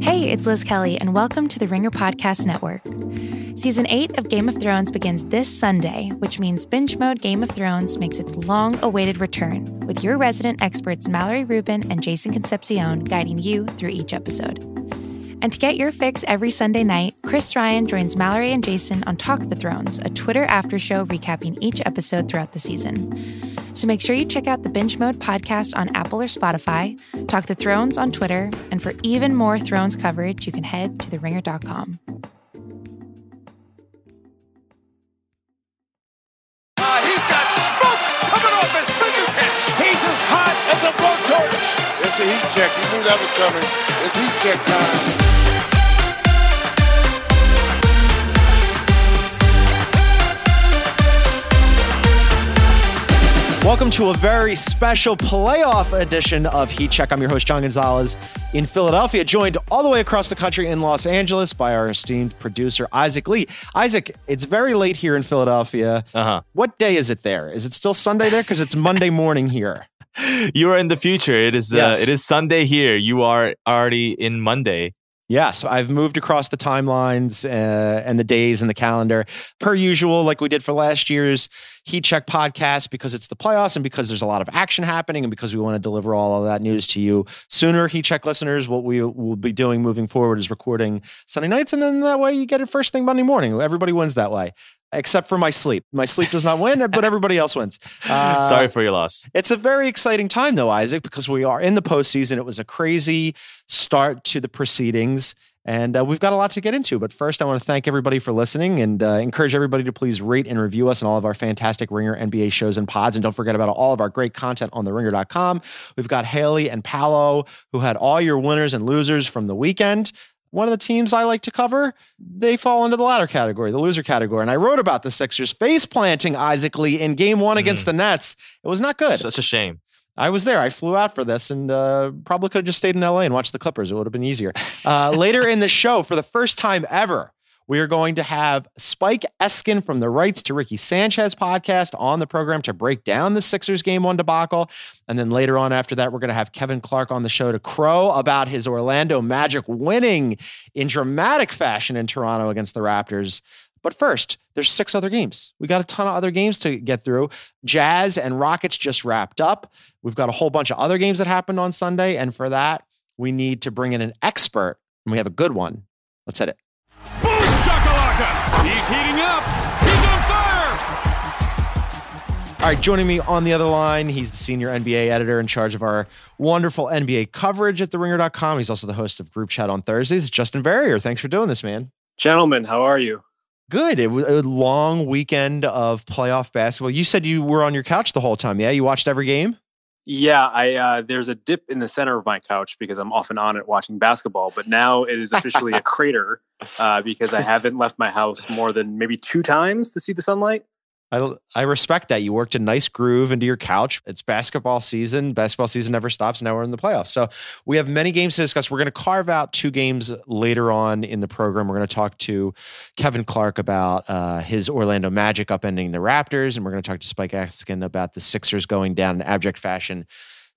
Hey, it's Liz Kelly, and welcome to the Ringer Podcast Network. Season 8 of Game of Thrones begins this Sunday, which means Binge Mode Game of Thrones makes its long awaited return, with your resident experts Mallory Rubin and Jason Concepcion guiding you through each episode. And to get your fix every Sunday night, Chris Ryan joins Mallory and Jason on Talk the Thrones, a Twitter after show recapping each episode throughout the season. So make sure you check out the Binge Mode podcast on Apple or Spotify, Talk the Thrones on Twitter, and for even more Thrones coverage, you can head to theringer.com. Uh, he's got smoke coming off his fingertips. He's as hot as a blowtorch. It's a heat check. You knew that was coming. It's heat check time. Welcome to a very special playoff edition of Heat Check. I'm your host, John Gonzalez, in Philadelphia, joined all the way across the country in Los Angeles by our esteemed producer, Isaac Lee. Isaac, it's very late here in Philadelphia. Uh-huh. What day is it there? Is it still Sunday there? Because it's Monday morning here. You are in the future. It is Yes. uh, it is Sunday here. You are already in Monday. Yes, I've moved across the timelines uh, and the days and the calendar per usual, like we did for last year's Heat Check podcast, because it's the playoffs and because there's a lot of action happening and because we want to deliver all of that news to you sooner. Heat Check listeners, what we will be doing moving forward is recording Sunday nights, and then that way you get it first thing Monday morning. Everybody wins that way. Except for my sleep. My sleep does not win, but everybody else wins. Uh, Sorry for your loss. it's a very exciting time, though, Isaac, because we are in the postseason. It was a crazy start to the proceedings, and uh, we've got a lot to get into. But first, I want to thank everybody for listening and uh, encourage everybody to please rate and review us on all of our fantastic Ringer NBA shows and pods. And don't forget about all of our great content on theringer.com. We've got Haley and Paolo, who had all your winners and losers from the weekend. One of the teams I like to cover, they fall into the latter category, the loser category. And I wrote about the Sixers face planting Isaac Lee in game one against the Nets. It was not good. Such a shame. I was there. I flew out for this and uh, probably could have just stayed in LA and watched the Clippers. It would have been easier. Uh, later in the show, for the first time ever, we are going to have Spike Eskin from the Rights to Ricky Sanchez podcast on the program to break down the Sixers game one debacle. And then later on after that, we're going to have Kevin Clark on the show to crow about his Orlando Magic winning in dramatic fashion in Toronto against the Raptors. But first, there's six other games. We got a ton of other games to get through. Jazz and Rockets just wrapped up. We've got a whole bunch of other games that happened on Sunday. And for that, we need to bring in an expert, and we have a good one. Let's hit it. Boom. He's heating up. He's on fire. All right, joining me on the other line, he's the senior NBA editor in charge of our wonderful NBA coverage at theringer.com. He's also the host of Group Chat on Thursdays. Justin Verrier, thanks for doing this, man. Gentlemen, how are you? Good. It was a long weekend of playoff basketball. You said you were on your couch the whole time. Yeah, you watched every game. Yeah, I uh, there's a dip in the center of my couch because I'm often on it watching basketball, but now it is officially a crater uh, because I haven't left my house more than maybe two times to see the sunlight. I, I respect that. You worked a nice groove into your couch. It's basketball season. Basketball season never stops. Now we're in the playoffs. So we have many games to discuss. We're going to carve out two games later on in the program. We're going to talk to Kevin Clark about uh, his Orlando Magic upending the Raptors, and we're going to talk to Spike Eskin about the Sixers going down in abject fashion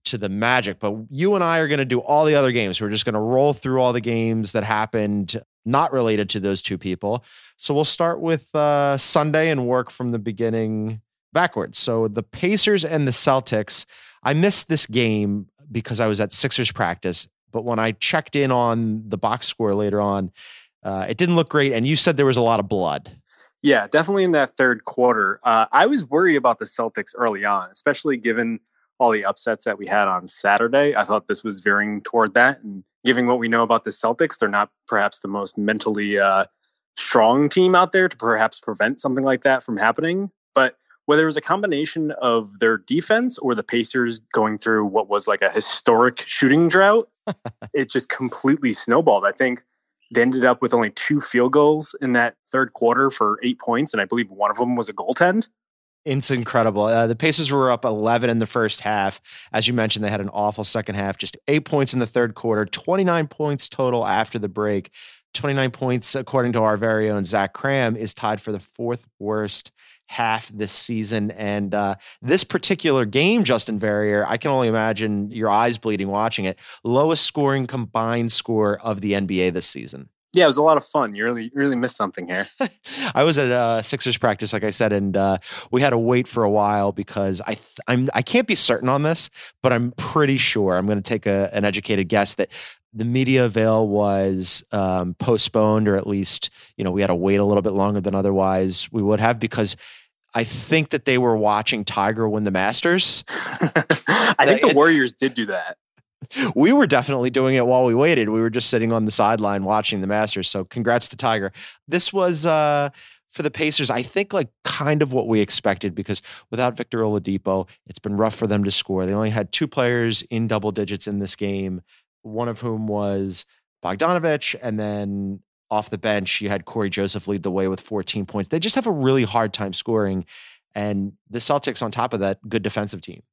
to the Magic. But you and I are going to do all the other games. We're just going to roll through all the games that happened not related to those two people. So we'll start with uh, Sunday and work from the beginning backwards. So the Pacers and the Celtics. I missed this game because I was at Sixers practice, but when I checked in on the box score later on, uh, it didn't look great. And you said there was a lot of blood. Yeah, definitely in that third quarter. Uh, I was worried about the Celtics early on, especially given all the upsets that we had on Saturday. I thought this was veering toward that. And given what we know about the Celtics, they're not perhaps the most mentally uh, strong team out there to perhaps prevent something like that from happening. But whether it was a combination of their defense or the Pacers going through what was like a historic shooting drought, it just completely snowballed. I think they ended up with only two field goals in that third quarter for eight points, and I believe one of them was a goaltend. It's incredible. Uh, the Pacers were up 11 in the first half. As you mentioned, they had an awful second half, just eight points in the third quarter, 29 points total after the break. 29 points, according to our very own Zach Kram, is tied for the fourth worst half this season. And uh, this particular game, Justin Verrier, I can only imagine your eyes bleeding watching it. Lowest scoring combined score of the NBA this season. Yeah, it was a lot of fun. You really, really missed something here. I was at uh, Sixers practice, like I said, and uh, we had to wait for a while because I, th- I'm, I can't be certain on this, but I'm pretty sure I'm going to take a, an educated guess that the media avail was um, postponed, or at least, you know, we had to wait a little bit longer than otherwise we would have because I think that they were watching Tiger win the Masters. I think the Warriors did do that. We were definitely doing it while we waited. We were just sitting on the sideline watching the Masters. So congrats to Tiger. This was uh, for the Pacers, I think like kind of what we expected because without Victor Oladipo, it's been rough for them to score. They only had two players in double digits in this game, one of whom was Bogdanovich, and then off the bench, you had Cory Joseph lead the way with 14 points. They just have a really hard time scoring. And the Celtics, on top of that, good defensive team.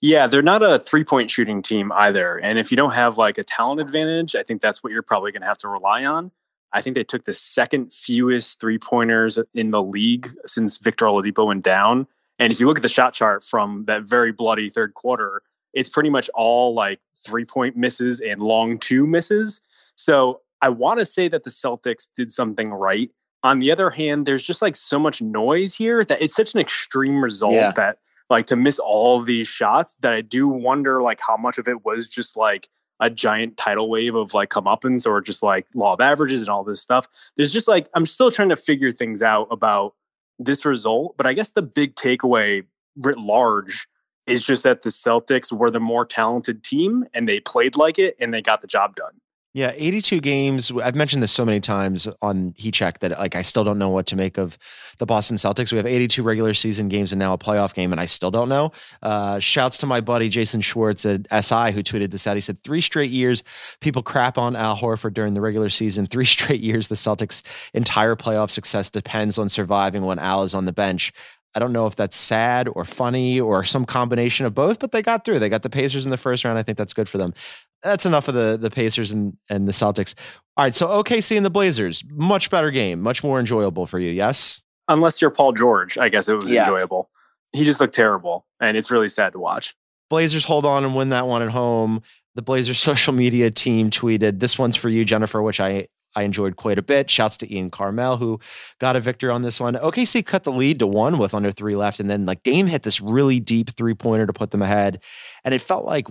Yeah, they're not a three point shooting team either. And if you don't have like a talent advantage, I think that's what you're probably going to have to rely on. I think they took the second fewest three pointers in the league since Victor Oladipo went down. And if you look at the shot chart from that very bloody third quarter, it's pretty much all like three point misses and long two misses. So I want to say that the Celtics did something right. On the other hand, there's just like so much noise here that it's such an extreme result yeah. that like to miss all these shots that I do wonder like how much of it was just like a giant tidal wave of like comeuppance or just like law of averages and all this stuff. There's just like I'm still trying to figure things out about this result, but I guess the big takeaway writ large is just that the Celtics were the more talented team and they played like it and they got the job done. Yeah, 82 games. I've mentioned this so many times on Heat Check that like I still don't know what to make of the Boston Celtics. We have 82 regular season games and now a playoff game, and I still don't know. Uh, shouts to my buddy Jason Schwartz at SI who tweeted this out. He said three straight years people crap on Al Horford during the regular season. Three straight years the Celtics' entire playoff success depends on surviving when Al is on the bench. I don't know if that's sad or funny or some combination of both, but they got through. They got the Pacers in the first round. I think that's good for them. That's enough of the the Pacers and and the Celtics. All right, so OKC and the Blazers, much better game, much more enjoyable for you. Yes, unless you're Paul George, I guess it was yeah. enjoyable. He just looked terrible, and it's really sad to watch. Blazers hold on and win that one at home. The Blazers social media team tweeted, "This one's for you, Jennifer," which I I enjoyed quite a bit. Shouts to Ian Karmel, who got a victory on this one. OKC cut the lead to one with under three left. And then like Dame hit this really deep three pointer to put them ahead. And it felt like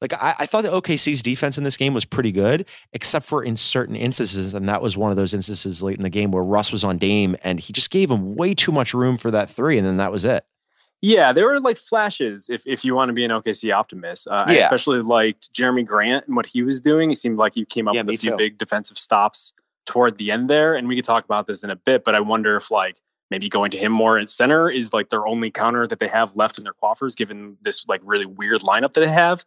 like I, I, thought that OKC's defense in this game was pretty good, except for in certain instances, and that was one of those instances late in the game where Russ was on Dame and he just gave him way too much room for that three, and then that was it. Yeah, there were like flashes. If if you want to be an OKC optimist, uh, yeah. I especially liked Jerami Grant and what he was doing. He seemed like he came up yeah, with a few too. big defensive stops toward the end there. And we could talk about this in a bit, but I wonder if like maybe going to him more at center is like their only counter that they have left in their coffers, given this like really weird lineup that they have.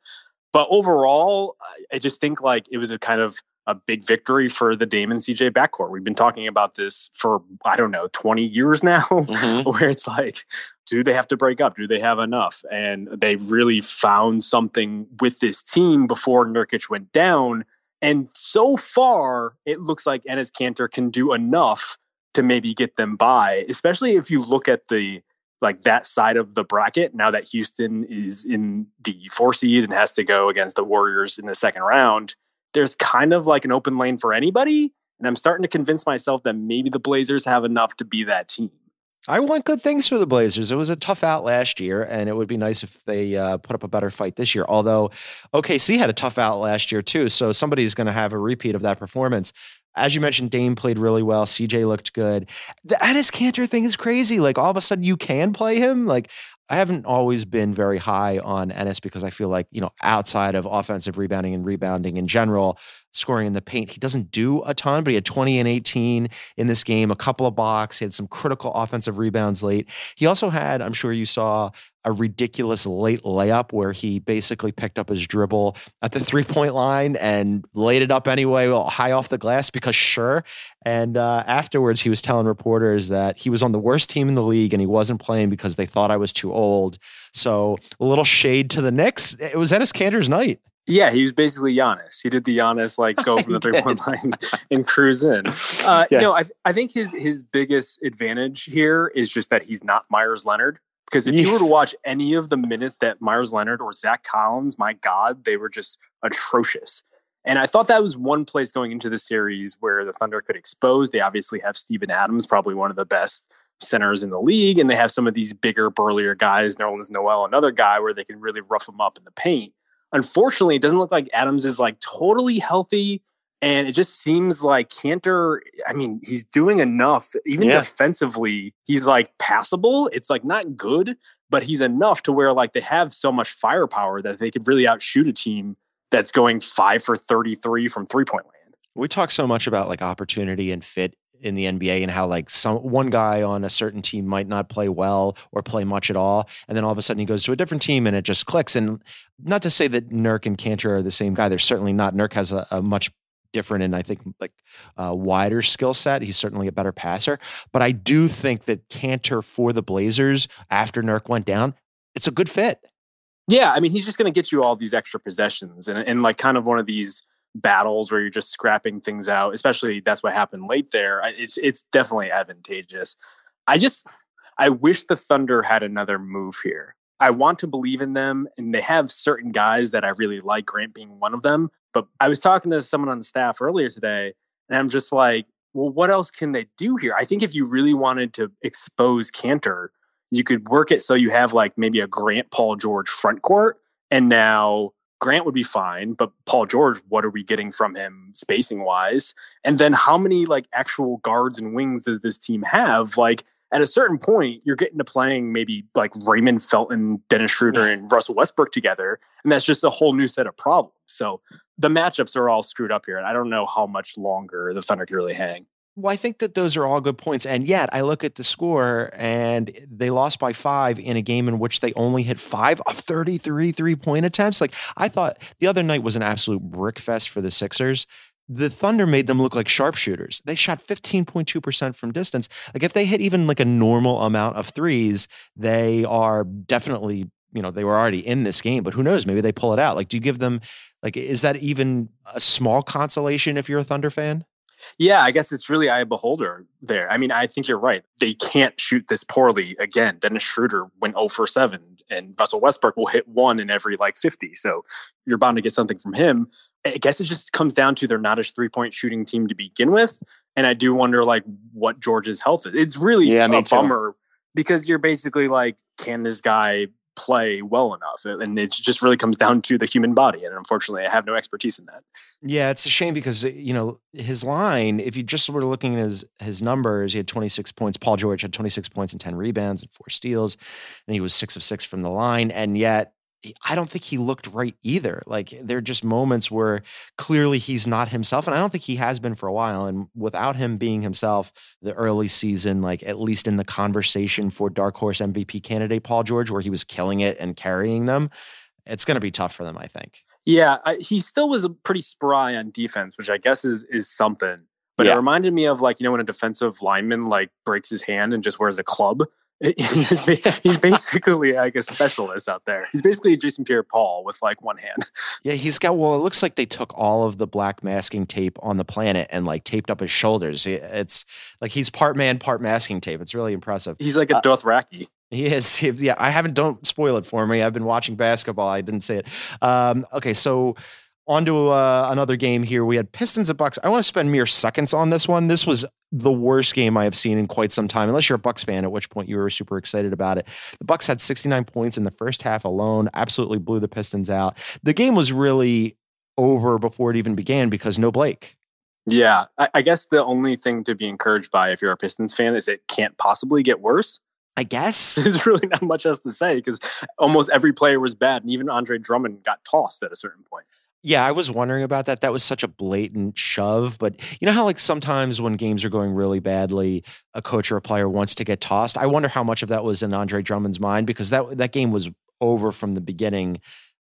But overall, I just think like it was a kind of a big victory for the Damon CJ backcourt. We've been talking about this for, I don't know, 20 years now, mm-hmm. where it's like, do they have to break up? Do they have enough? And they really found something with this team before Nurkic went down. And so far, it looks like Enes Kanter can do enough to maybe get them by, especially if you look at the like that side of the bracket now that Houston is in the four seed and has to go against the Warriors in the second round there's kind of like an open lane for anybody. And I'm starting to convince myself that maybe the Blazers have enough to be that team. I want good things for the Blazers. It was a tough out last year, and it would be nice if they uh, put up a better fight this year. Although OKC had a tough out last year too, so somebody's going to have a repeat of that performance. As you mentioned, Dame played really well. CJ looked good. The Enes Kanter thing is crazy. Like all of a sudden, you can play him. Like I haven't always been very high on Enes because I feel like, you know, outside of offensive rebounding and rebounding in general, scoring in the paint, he doesn't do a ton, but he had 20 and 18 in this game, a couple of blocks. He had some critical offensive rebounds late. He also had, I'm sure you saw, a ridiculous late layup where he basically picked up his dribble at the three point line and laid it up anyway, well, high off the glass because sure. And uh, afterwards, he was telling reporters that he was on the worst team in the league and he wasn't playing because they thought I was too old. So a little shade to the Knicks. It was Enes Kanter's night. Yeah, he was basically Giannis. He did the Giannis like go from the three point line and cruise in. Uh, yeah. No, I, I think his his biggest advantage here is just that he's not Meyers Leonard. Because if yeah. you were to watch any of the minutes that Meyers Leonard or Zach Collins, my God, they were just atrocious. And I thought that was one place going into the series where the Thunder could expose. They obviously have Steven Adams, probably one of the best centers in the league, and they have some of these bigger, burlier guys, Nerlens Noel, another guy where they can really rough them up in the paint. Unfortunately, it doesn't look like Adams is like totally healthy. And it just seems like Kanter, I mean, he's doing enough. Even yeah. defensively, he's like passable. It's like not good, but he's enough to where like they have so much firepower that they could really outshoot a team that's going five for 33 from three point land. We talk so much about like opportunity and fit in the NBA and how like some one guy on a certain team might not play well or play much at all, and then all of a sudden he goes to a different team and it just clicks. And not to say that Nurk and Kanter are the same guy; they're certainly not. Nurk has a, a much different and I think like a wider skill set. He's certainly a better passer, but I do think that Kanter for the Blazers after Nurk went down, it's a good fit. Yeah, I mean he's just going to get you all these extra possessions and and like kind of one of these battles where you're just scrapping things out. Especially that's what happened late there. It's it's definitely advantageous. I just I wish the Thunder had another move here. I want to believe in them, and they have certain guys that I really like, Grant being one of them. But I was talking to someone on the staff earlier today, and I'm just like, well, what else can they do here? I think if you really wanted to expose Kanter, you could work it so you have like maybe a Grant Paul George front court, and now Grant would be fine, but Paul George, what are we getting from him spacing wise? And then how many like actual guards and wings does this team have? Like at a certain point, you're getting to playing maybe like Raymond Felton, Dennis Schroeder, and Russell Westbrook together. And that's just a whole new set of problems. So the matchups are all screwed up here. And I don't know how much longer the Thunder can really hang. Well, I think that those are all good points. And yet, I look at the score and they lost by five in a game in which they only hit five of 33 three point attempts. Like, I thought the other night was an absolute brick fest for the Sixers. The Thunder made them look like sharpshooters. They shot 15.2% from distance. Like, if they hit even like a normal amount of threes, they are definitely, you know, they were already in this game, but who knows? Maybe they pull it out. Like, do you give them, like, is that even a small consolation if you're a Thunder fan? Yeah, I guess it's really eye beholder there. I mean, I think you're right. They can't shoot this poorly again. Dennis Schroeder went 0 for 7, and Russell Westbrook will hit one in every like 50. So you're bound to get something from him. I guess it just comes down to they're not a three point shooting team to begin with. And I do wonder like what George's health is. It's really yeah, a bummer because you're basically like, can this guy play well enough. And it just really comes down to the human body. And unfortunately, I have no expertise in that. Yeah, it's a shame because, uh, you know, his line, if you just were looking at his, his numbers, he had 26 points. Paul George had 26 points and 10 rebounds and four steals. And he was six of six from the line. And yet I don't think he looked right either. Like there are just moments where clearly he's not himself, and I don't think he has been for a while. And without him being himself, the early season, like at least in the conversation for dark horse MVP candidate Paul George, where he was killing it and carrying them, it's going to be tough for them. I think. Yeah, I, he still was pretty spry on defense, which I guess is is something. But yeah. it reminded me of like you know when a defensive lineman like breaks his hand and just wears a club he's basically like a specialist out there. He's basically Jason Pierre-Paul with like one hand. Yeah, he's got. Well, it looks like they took all of the black masking tape on the planet and like taped up his shoulders. It's like he's part man, part masking tape. It's really impressive. He's like a uh, Dothraki. He is. Yeah, I haven't. Don't spoil it for me. I've been watching basketball. I didn't say it. Um, okay, so on to uh, another game here. We had Pistons at Bucks. I want to spend mere seconds on this one. This was the worst game I have seen in quite some time, unless you're a Bucks fan, at which point you were super excited about it. The Bucks had 69 points in the first half alone, absolutely blew the Pistons out. The game was really over before it even began because no Blake. Yeah, I, I guess the only thing to be encouraged by if you're a Pistons fan is it can't possibly get worse. I guess there's really not much else to say because almost every player was bad, and even Andre Drummond got tossed at a certain point. Yeah, I was wondering about that. That was such a blatant shove. But you know how, like, sometimes when games are going really badly, a coach or a player wants to get tossed? I wonder how much of that was in Andre Drummond's mind because that, that game was over from the beginning.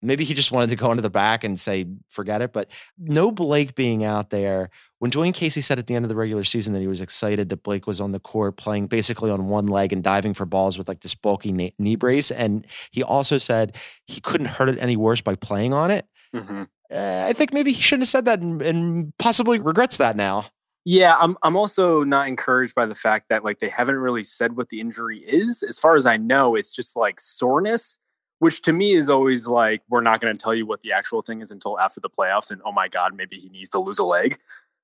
Maybe he just wanted to go into the back and say, forget it. But no Blake being out there. When Dwane Casey said at the end of the regular season that he was excited that Blake was on the court playing basically on one leg and diving for balls with like this bulky knee brace. And he also said he couldn't hurt it any worse by playing on it hmm Uh, I think maybe he shouldn't have said that and, and possibly regrets that now. Yeah, I'm I'm also not encouraged by the fact that like they haven't really said what the injury is. As far as I know, it's just like soreness, which to me is always like we're not going to tell you what the actual thing is until after the playoffs and oh my god, maybe he needs to lose a leg.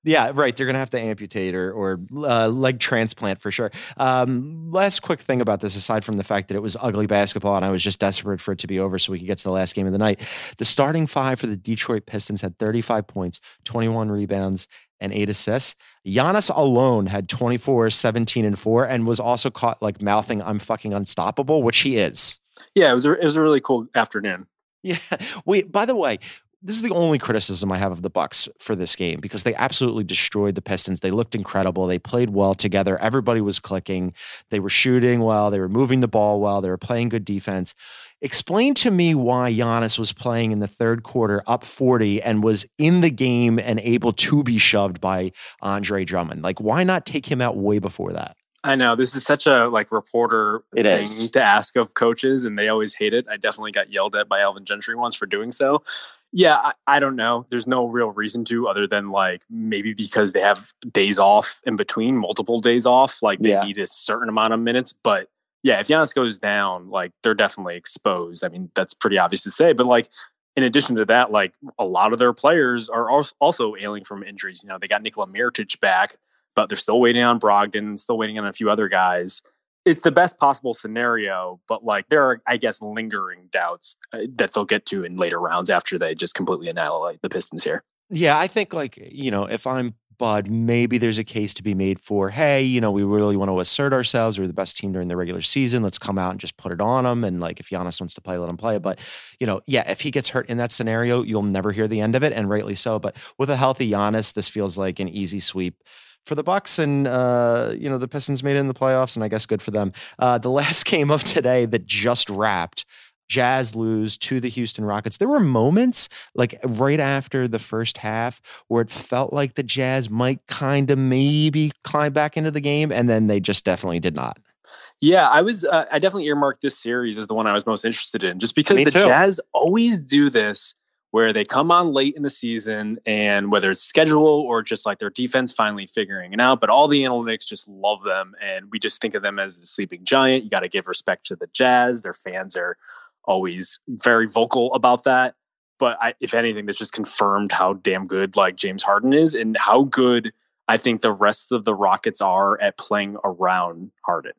Yeah, right. They're going to have to amputate or, or uh, leg transplant for sure. Um, last quick thing about this, aside from the fact that it was ugly basketball and I was just desperate for it to be over so we could get to the last game of the night. The starting five for the Detroit Pistons had 35 points, 21 rebounds, and eight assists. Giannis alone had 24, 17, and four, and was also caught like mouthing, I'm fucking unstoppable, which he is. Yeah, it was a, it was a really cool afternoon. Yeah. Wait, by the way, this is the only criticism I have of the Bucks for this game because they absolutely destroyed the Pistons. They looked incredible. They played well together. Everybody was clicking. They were shooting well. They were moving the ball well. They were playing good defense. Explain to me why Giannis was playing in the third quarter up 40 and was in the game and able to be shoved by Andre Drummond. Like, why not take him out way before that? I know this is such a like reporter It thing is. to ask of coaches, and they always hate it. I definitely got yelled at by Alvin Gentry once for doing so. Yeah, I, I don't know. There's no real reason to, other than like maybe because they have days off in between, multiple days off. Like they Yeah. need a certain amount of minutes. But yeah, if Giannis goes down, like they're definitely exposed. I mean, that's pretty obvious to say. But like in addition to that, like a lot of their players are als- also ailing from injuries. You know, they got Nikola Mirotic back, but they're still waiting on Brogdon, still waiting on a few other guys. It's the best possible scenario, but like there are, I guess, lingering doubts uh, that they'll get to in later rounds after they just completely annihilate the Pistons here. Yeah, I think like, you know, if I'm Bud, maybe there's a case to be made for, hey, you know, we really want to assert ourselves. We're the best team during the regular season. Let's come out and just put it on them. And like, if Giannis wants to play, let him play. But, you know, yeah, if he gets hurt in that scenario, you'll never hear the end of it, and rightly so. But with a healthy Giannis, this feels like an easy sweep for the Bucks, and uh, you know the Pistons made it in the playoffs, and I guess good for them. Uh, the last game of today that just wrapped, Jazz lose to the Houston Rockets. There were moments like right after the first half where it felt like the Jazz might kind of maybe climb back into the game, and then they just definitely did not. Yeah, I was. Uh, I definitely earmarked this series as the one I was most interested in, just because Me the too. Jazz always do this, where they come on late in the season, and whether it's schedule or just like their defense finally figuring it out, but all the analytics just love them, and we just think of them as a sleeping giant. You got to give respect to the Jazz; their fans are always very vocal about that. But I, if anything, this just confirmed how damn good like James Harden is, and how good I think the rest of the Rockets are at playing around Harden.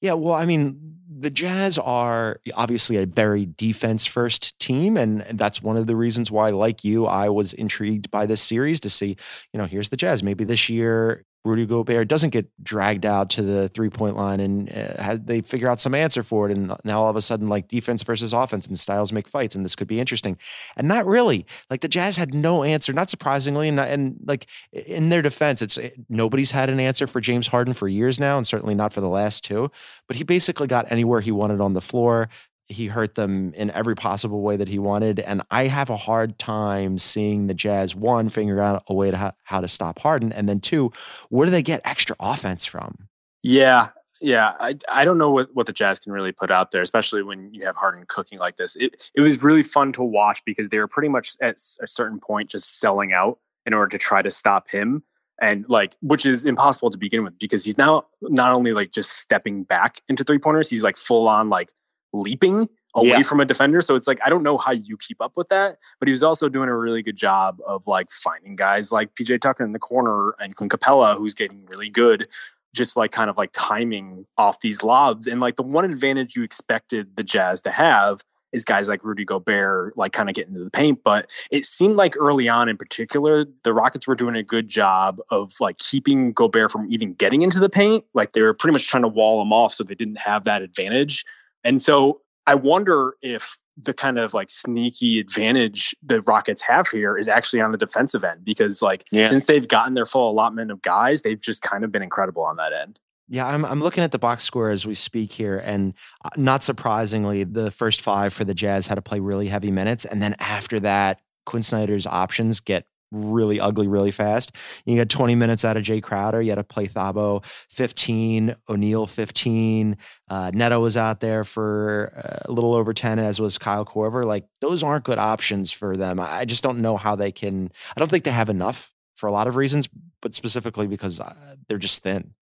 Yeah, well, I mean, the Jazz are obviously a very defense first team. And that's one of the reasons why, like you, I was intrigued by this series to see, you know, here's the Jazz. Maybe this year, Rudy Gobert doesn't get dragged out to the three point line and uh, they figure out some answer for it. And now all of a sudden, like defense versus offense and styles make fights. And this could be interesting. And not really. Like the Jazz had no answer, not surprisingly. And, and like in their defense, it's nobody's had an answer for James Harden for years now, and certainly not for the last two but he basically got anywhere he wanted on the floor. He hurt them in every possible way that he wanted. And I have a hard time seeing the Jazz, one, figure out a way to how, how to stop Harden. And then two, where do they get extra offense from? Yeah, yeah. I I don't know what, what the Jazz can really put out there, especially when you have Harden cooking like this. It it was really fun to watch because they were pretty much at a certain point just selling out in order to try to stop him. And like, which is impossible to begin with because he's now not only like just stepping back into three pointers, he's like full on like leaping away Yeah. from a defender. So it's like, I don't know how you keep up with that, but he was also doing a really good job of like finding guys like PJ Tucker in the corner and Clint Capela, who's getting really good just like kind of like timing off these lobs. And like the one advantage you expected the Jazz to have is guys like Rudy Gobert, like kind of getting into the paint. But it seemed like early on in particular, the Rockets were doing a good job of like keeping Gobert from even getting into the paint. Like they were pretty much trying to wall him off so they didn't have that advantage. And so I wonder if the kind of like sneaky advantage the Rockets have here is actually on the defensive end because like Yeah. since they've gotten their full allotment of guys, they've just kind of been incredible on that end. Yeah, I'm, I'm looking at the box score as we speak here. And uh, not surprisingly, the first five for the Jazz had to play really heavy minutes. And then after that, Quinn Snyder's options get really ugly really fast. You had 20 minutes out of Jae Crowder. You had to play Thabo 15, O'Neale 15. Uh, Neto was out there for uh, a little over 10, as was Kyle Korver. Like those aren't good options for them. I just don't know how they can. I don't think they have enough for a lot of reasons, but specifically because uh, they're just thin.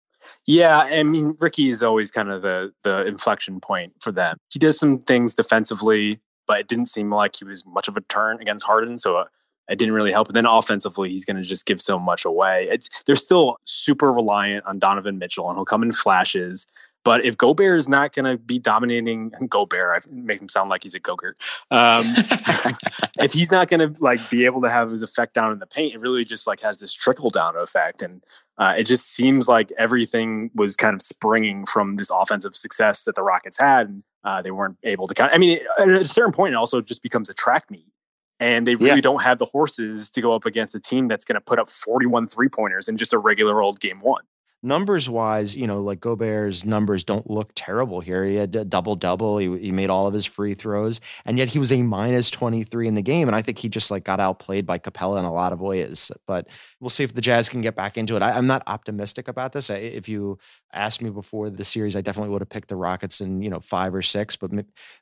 Yeah, I mean Ricky is always kind of the the inflection point for them. He does some things defensively, but it didn't seem like he was much of a turn against Harden, so uh, it didn't really help. Then offensively, he's going to just give so much away. It's they're still super reliant on Donovan Mitchell, and he'll come in flashes. But if Gobert is not going to be dominating Gobert, it makes him sound like he's a Gogurt. Um, if he's not going to like be able to have his effect down in the paint, it really just like has this trickle down effect, and uh, it just seems like everything was kind of springing from this offensive success that the Rockets had, and uh, they weren't able to count. I mean, at a certain point, it also just becomes a track meet and they really yeah. don't have the horses to go up against a team that's going to put up 41 three pointers in just a regular old game one numbers wise, you know, like Gobert's numbers don't look terrible here. He had a double double. He, he made all of his free throws, and yet he was a minus 23 in the game. And I think he just like got outplayed by Capela in a lot of ways. But we'll see if the Jazz can get back into it. I, am not optimistic about this. If you asked me before the series, I definitely would have picked the Rockets in, you know, five or six, but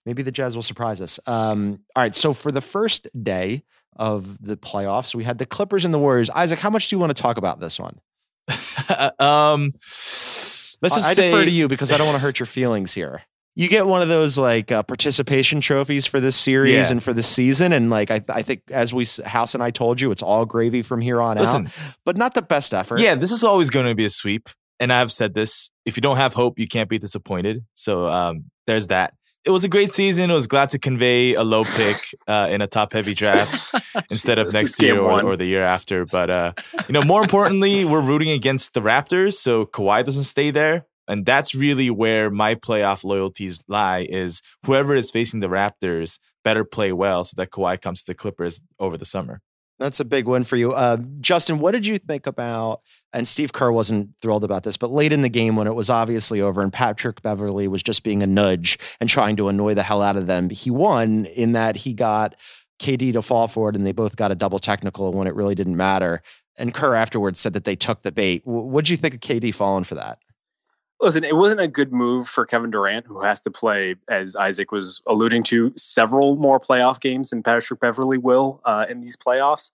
maybe the Jazz will surprise us. Um, all right. So for the first day, of the playoffs. We had the Clippers and the Warriors. Isaac, how much do you want to talk about this one? um, let's just I, say, I defer to you because I don't want to hurt your feelings here. You get one of those like uh, participation trophies for this series yeah. and for the season, and like I, I think as we House and I told you, it's all gravy from here on Listen, out. But not the best effort. Yeah, this is always going to be a sweep, and I've said this: if you don't have hope, you can't be disappointed. So um, there's that it was a great season. I was glad to convey a low pick uh, in a top heavy draft instead of next year or, or, the year after. But uh, you know, more importantly, we're rooting against the Raptors, so Kawhi doesn't stay there, and that's really where my playoff loyalties lie. Is whoever is facing the Raptors better play well so that Kawhi comes to the Clippers over the summer. That's a big win for you. Uh, Justin, what did you think about, and Steve Kerr wasn't thrilled about this, but late in the game when it was obviously over and Patrick Beverley was just being a nudge and trying to annoy the hell out of them, he won in that he got KD to fall for it and they both got a double technical when it really didn't matter. And Kerr afterwards said that they took the bait. What did you think of KD falling for that? Listen, it wasn't a good move for Kevin Durant, who has to play, as Isaac was alluding to, several more playoff games than Patrick Beverley will uh, in these playoffs.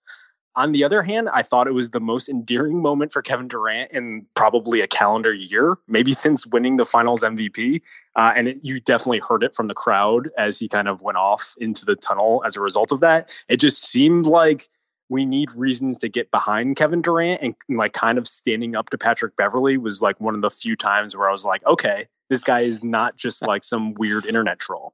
On the other hand, I thought it was the most endearing moment for Kevin Durant in probably a calendar year, maybe since winning the finals MVP. Uh, and it, you definitely heard it from the crowd as he kind of went off into the tunnel as a result of that. It just seemed like we need reasons to get behind Kevin Durant and, and like kind of standing up to Patrick Beverley was like one of the few times where I was like, okay, this guy is not just like some weird internet troll.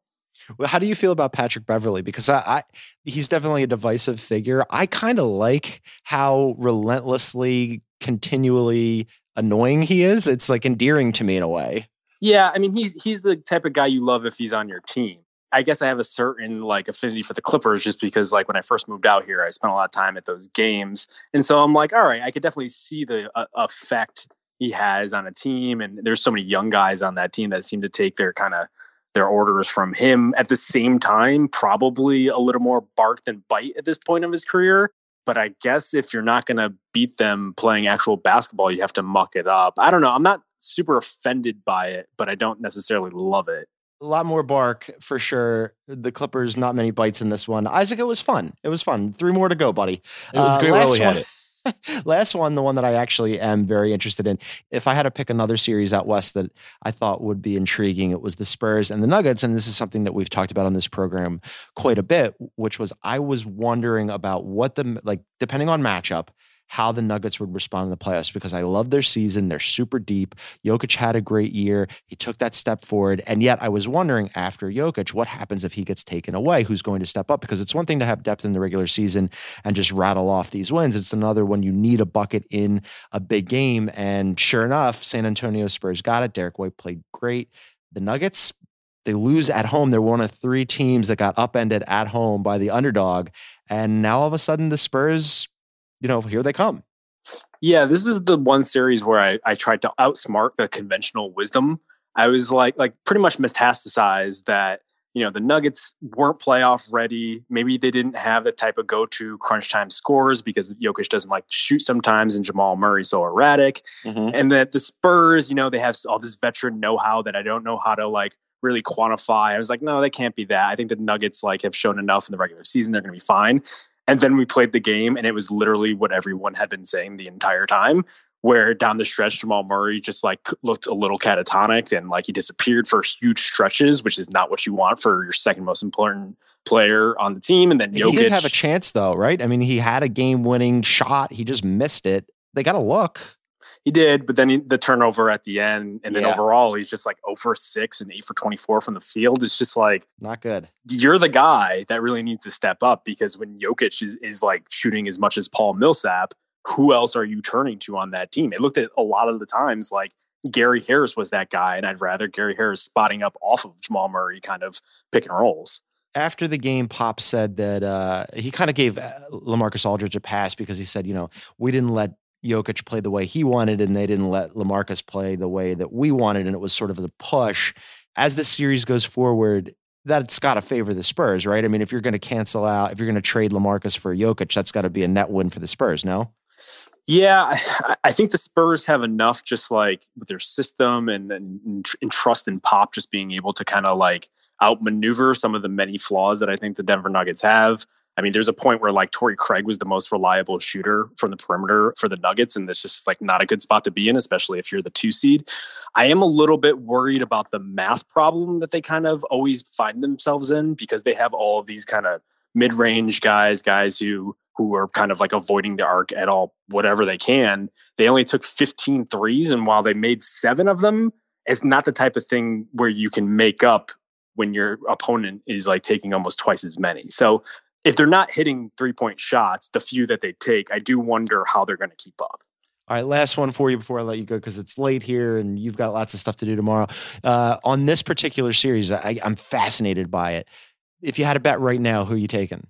Well, how do you feel about Patrick Beverley? Because I, I he's definitely a divisive figure. I kind of like how relentlessly, continually annoying he is. It's like endearing to me in a way. Yeah, I mean he's he's the type of guy you love if he's on your team. I guess I have a certain like affinity for the Clippers just because like when I first moved out here, I spent a lot of time at those games, and so I'm like, all right, I could definitely see the uh, effect he has on a team, and there's so many young guys on that team that seem to take their kind of their orders from him. At the same time, probably a little more bark than bite at this point of his career. But I guess if you're not going to beat them playing actual basketball, you have to muck it up. I don't know. I'm not super offended by it, but I don't necessarily love it a lot more bark for sure. The Clippers, not many bites in this one. Isaac, it was fun. It was fun. Three more to go, buddy. It was uh, great while we had it. last one, the one that I actually am very interested in. If I had to pick another series out west that I thought would be intriguing, it was the Spurs and the Nuggets. And this is something that we've talked about on this program quite a bit, which was I was wondering about what the, like, depending on matchup, how the Nuggets would respond in the playoffs because I love their season. They're super deep. Jokic had a great year. He took that step forward. And yet I was wondering after Jokic, what happens if he gets taken away? Who's going to step up? Because it's one thing to have depth in the regular season and just rattle off these wins. It's another when you need a bucket in a big game. And sure enough, San Antonio Spurs got it. Derek White played great. The Nuggets, they lose at home. They're one of three teams that got upended at home by the underdog. And now all of a sudden the Spurs you know, here they come. Yeah, this is the one series where I, I tried to outsmart the conventional wisdom. I was like, like pretty much metastasized that you know, the Nuggets weren't playoff ready. Maybe they didn't have the type of go to crunch time scores because Jokic doesn't like to shoot sometimes and Jamal Murray's so erratic. Mm-hmm. And that the Spurs, you know, they have all this veteran know how that I don't know how to like really quantify. I was like, no, they can't be that. I think the Nuggets like have shown enough in the regular season. They're going to be fine. And then we played the game and it was literally what everyone had been saying the entire time, where down the stretch Jamal Murray just like looked a little catatonic and like he disappeared for huge stretches, which is not what you want for your second most important player on the team. And then Jokic, he did have a chance though, right? I mean, he had a game-winning shot. He just missed it. They got to look. He did, but then he, the turnover at the end, and then yeah. overall, he's just like 0 for 6 and 8 for 24 from the field. It's just like not good. You're the guy that really needs to step up because when Jokic is, is like shooting as much as Paul Millsap, who else are you turning to on that team? It looked at a lot of the times like Gary Harris was that guy, and I'd rather Gary Harris spotting up off of Jamal Murray kind of pick and rolls. After the game, Pop said that uh, he kind of gave uh, Lamarcus Aldridge a pass because he said, you know, we didn't let Jokic play the way he wanted, and they didn't let Lamarcus play the way that we wanted, and it was sort of a push. As the series goes forward, that's got to favor the Spurs, right? I mean, if you're going to cancel out, if you're going to trade Lamarcus for Jokic, that's got to be a net win for the Spurs, no? Yeah, I, think the Spurs have enough just like with their system and, and, and trust in Pop just being able to kind of like outmaneuver some of the many flaws that I think the Denver Nuggets have. I mean, there's a point where like Torrey Craig was the most reliable shooter from the perimeter for the Nuggets, and that's just like not a good spot to be in, especially if you're the two seed. I am a little bit worried about the math problem that they kind of always find themselves in because they have all of these kind of mid-range guys, guys who who are kind of like avoiding the arc at all, whatever they can. They only took 15 threes, and while they made seven of them, it's not the type of thing where you can make up when your opponent is like taking almost twice as many. So if they're not hitting three point shots, the few that they take, I do wonder how they're going to keep up. All right, last one for you before I let you go because it's late here and you've got lots of stuff to do tomorrow. Uh, on this particular series, I, I'm fascinated by it. If you had a bet right now, who are you taking?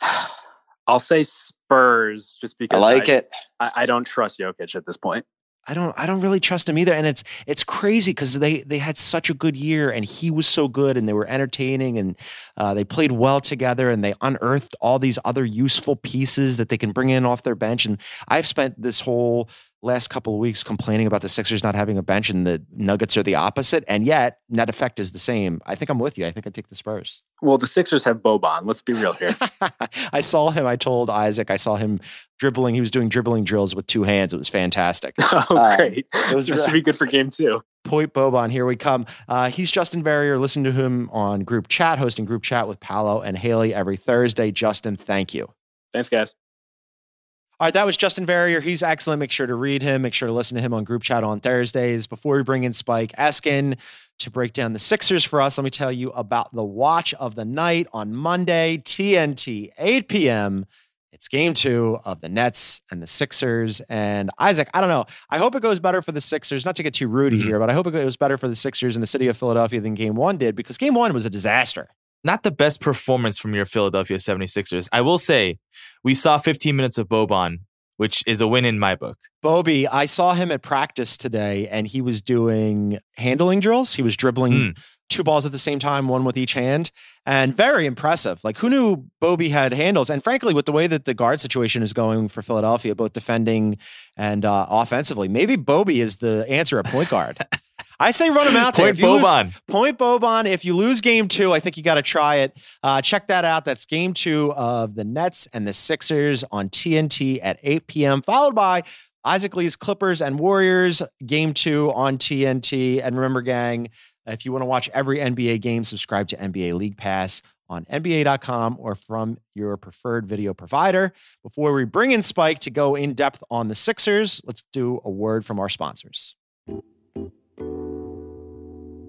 I'll say Spurs just because I like I, it. I, I, don't trust Jokic at this point. I don't I don't really trust him either. And it's it's crazy because they they had such a good year and he was so good and they were entertaining and uh, they played well together and they unearthed all these other useful pieces that they can bring in off their bench. And I've spent this whole last couple of weeks complaining about the Sixers not having a bench and the Nuggets are the opposite. And yet, net effect is the same. I think I'm with you. I think I take the Spurs. Well, the Sixers have Boban. Let's be real here. I saw him. I told Isaac, I saw him dribbling. He was doing dribbling drills with two hands. It was fantastic. oh, uh, great. It was should be good for game two. Point Boban, here we come. Uh, he's Justin Verrier. Listen to him on group chat, hosting group chat with Paolo and Haley every Thursday. Justin, thank you. Thanks, guys. All right, that was Justin Verrier. He's excellent. Make sure to read him. Make sure to listen to him on group chat on Thursdays. Before we bring in Spike Eskin to break down the Sixers for us, let me tell you about the watch of the night on Monday, TNT, 8 p.m. It's game two of the Nets and the Sixers. And Isaac, I don't know. I hope it goes better for the Sixers. Not to get too Rudy mm-hmm. here, but I hope it goes better for the Sixers in the city of Philadelphia than game one did because game one was a disaster not the best performance from your Philadelphia 76ers. I will say we saw 15 minutes of Boban, which is a win in my book. Bobby, I saw him at practice today and he was doing handling drills. He was dribbling mm. two balls at the same time, one with each hand, and very impressive. Like, who knew Bobby had handles? And frankly, with the way that the guard situation is going for Philadelphia, both defending and uh, offensively, maybe Bobby is the answer at point guard. I say run him out there. Point Boban. Lose, point Boban. If you lose game two, I think you got to try it. Uh, check that out. That's game two of the Nets and the Sixers on TNT at 8 p.m., followed by Isaac Lee's Clippers and Warriors, game two on TNT. And remember, gang, if you want to watch every NBA game, subscribe to NBA League Pass on NBA.com or from your preferred video provider. Before we bring in Spike to go in depth on the Sixers, let's do a word from our sponsors.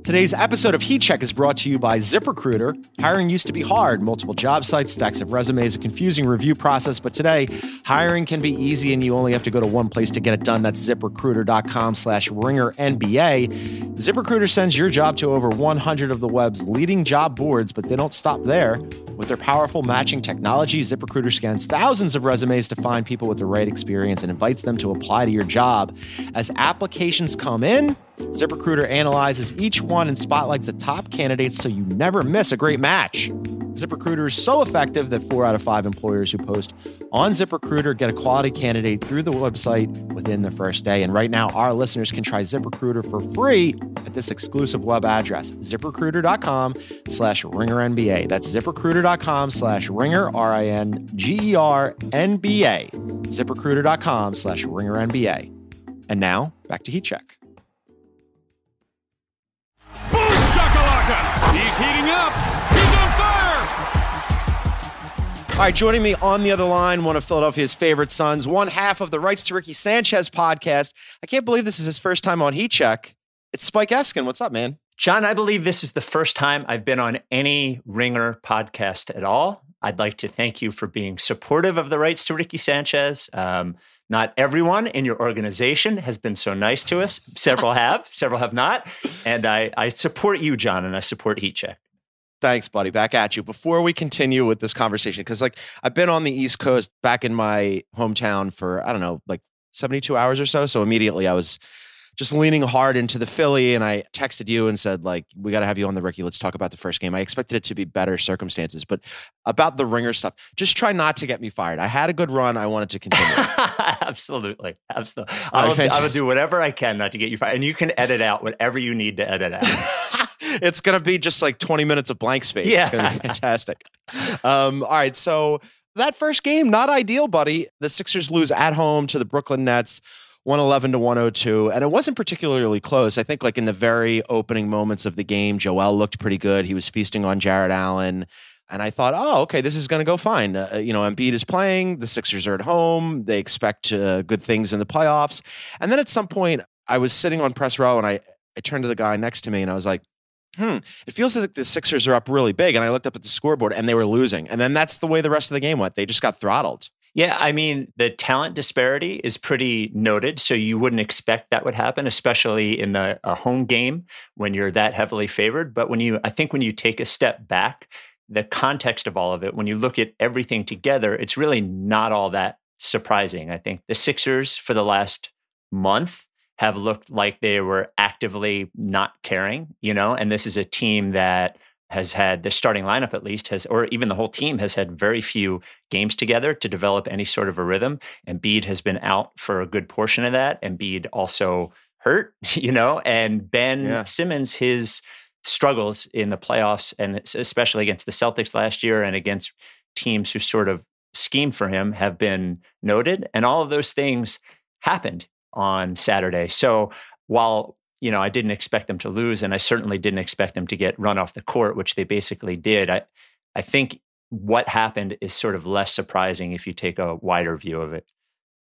Today's episode of Heat Check is brought to you by ZipRecruiter. Hiring used to be hard, multiple job sites, stacks of resumes, a confusing review process, but today hiring can be easy and you only have to go to one place to get it done. That's ziprecruiter.com slash ringer NBA. ZipRecruiter sends your job to over 100 of the web's leading job boards, but they don't stop there. With their powerful matching technology, ZipRecruiter scans thousands of resumes to find people with the right experience and invites them to apply to your job. As applications come in, ZipRecruiter analyzes each one and spotlights the top candidates so you never miss a great match. ZipRecruiter is so effective that four out of five employers who post on ZipRecruiter get a quality candidate through the website within the first day. And right now, our listeners can try ZipRecruiter for free at this exclusive web address, ziprecruiter.com slash ringernba. That's ziprecruiter.com slash ringer, R-I-N-G-E-R-N-B-A. ZipRecruiter.com slash ringernba. And now, back to Heat Check. He's heating up. He's on fire. All right, joining me on the other line, one of Philadelphia's favorite sons, one half of the Rights to Ricky Sanchez podcast. I can't believe this is his first time on Heat Check. It's Spike Eskin. What's up, man? John, I believe this is the first time I've been on any Ringer podcast at all. I'd like to thank you for being supportive of the rights to Ricky Sanchez. Um, not everyone in your organization has been so nice to us. Several have, several have not. And I, I support you, John, and I support Heat Check. Thanks, buddy. Back at you. Before we continue with this conversation, because like I've been on the East Coast back in my hometown for, I don't know, like 72 hours or so. So immediately I was just leaning hard into the Philly and I texted you and said, like, we got to have you on the Ricky. Let's talk about the first game. I expected it to be better circumstances, but about the ringer stuff, just try not to get me fired. I had a good run. I wanted to continue. absolutely. Absolutely. I will, I will do whatever I can not to get you fired. And you can edit out whatever you need to edit out. it's going to be just like 20 minutes of blank space. Yeah. It's going to be fantastic. um, all right. So that first game, not ideal, buddy. The Sixers lose at home to the Brooklyn Nets. 111 to 102 and it wasn't particularly close i think like in the very opening moments of the game joel looked pretty good he was feasting on Jarrett Allen and i thought oh okay this is going to go fine uh, you know Embiid is playing the sixers are at home they expect uh, good things in the playoffs and then at some point i was sitting on press row and i, I turned to the guy next to me and i was like hmm, it feels like the Sixers are up really big. And I looked up at the scoreboard and they were losing. And then that's the way the rest of the game went. They just got throttled. Yeah, I mean, the talent disparity is pretty noted. So you wouldn't expect that would happen, especially in the, a home game when you're that heavily favored. But when you, I think when you take a step back, the context of all of it, when you look at everything together, it's really not all that surprising. I think the Sixers for the last month have looked like they were actively not caring, you know, and this is a team that has had the starting lineup at least has or even the whole team has had very few games together to develop any sort of a rhythm. Embiid has been out for a good portion of that and Bede also hurt you know? And Ben yeah. Simmons his struggles in the playoffs and especially against the Celtics last year and against teams who sort of scheme for him have been noted. And all of those things happened on Saturday. So while you know, I didn't expect them to lose, and I certainly didn't expect them to get run off the court, which they basically did. I, I think what happened is sort of less surprising if you take a wider view of it.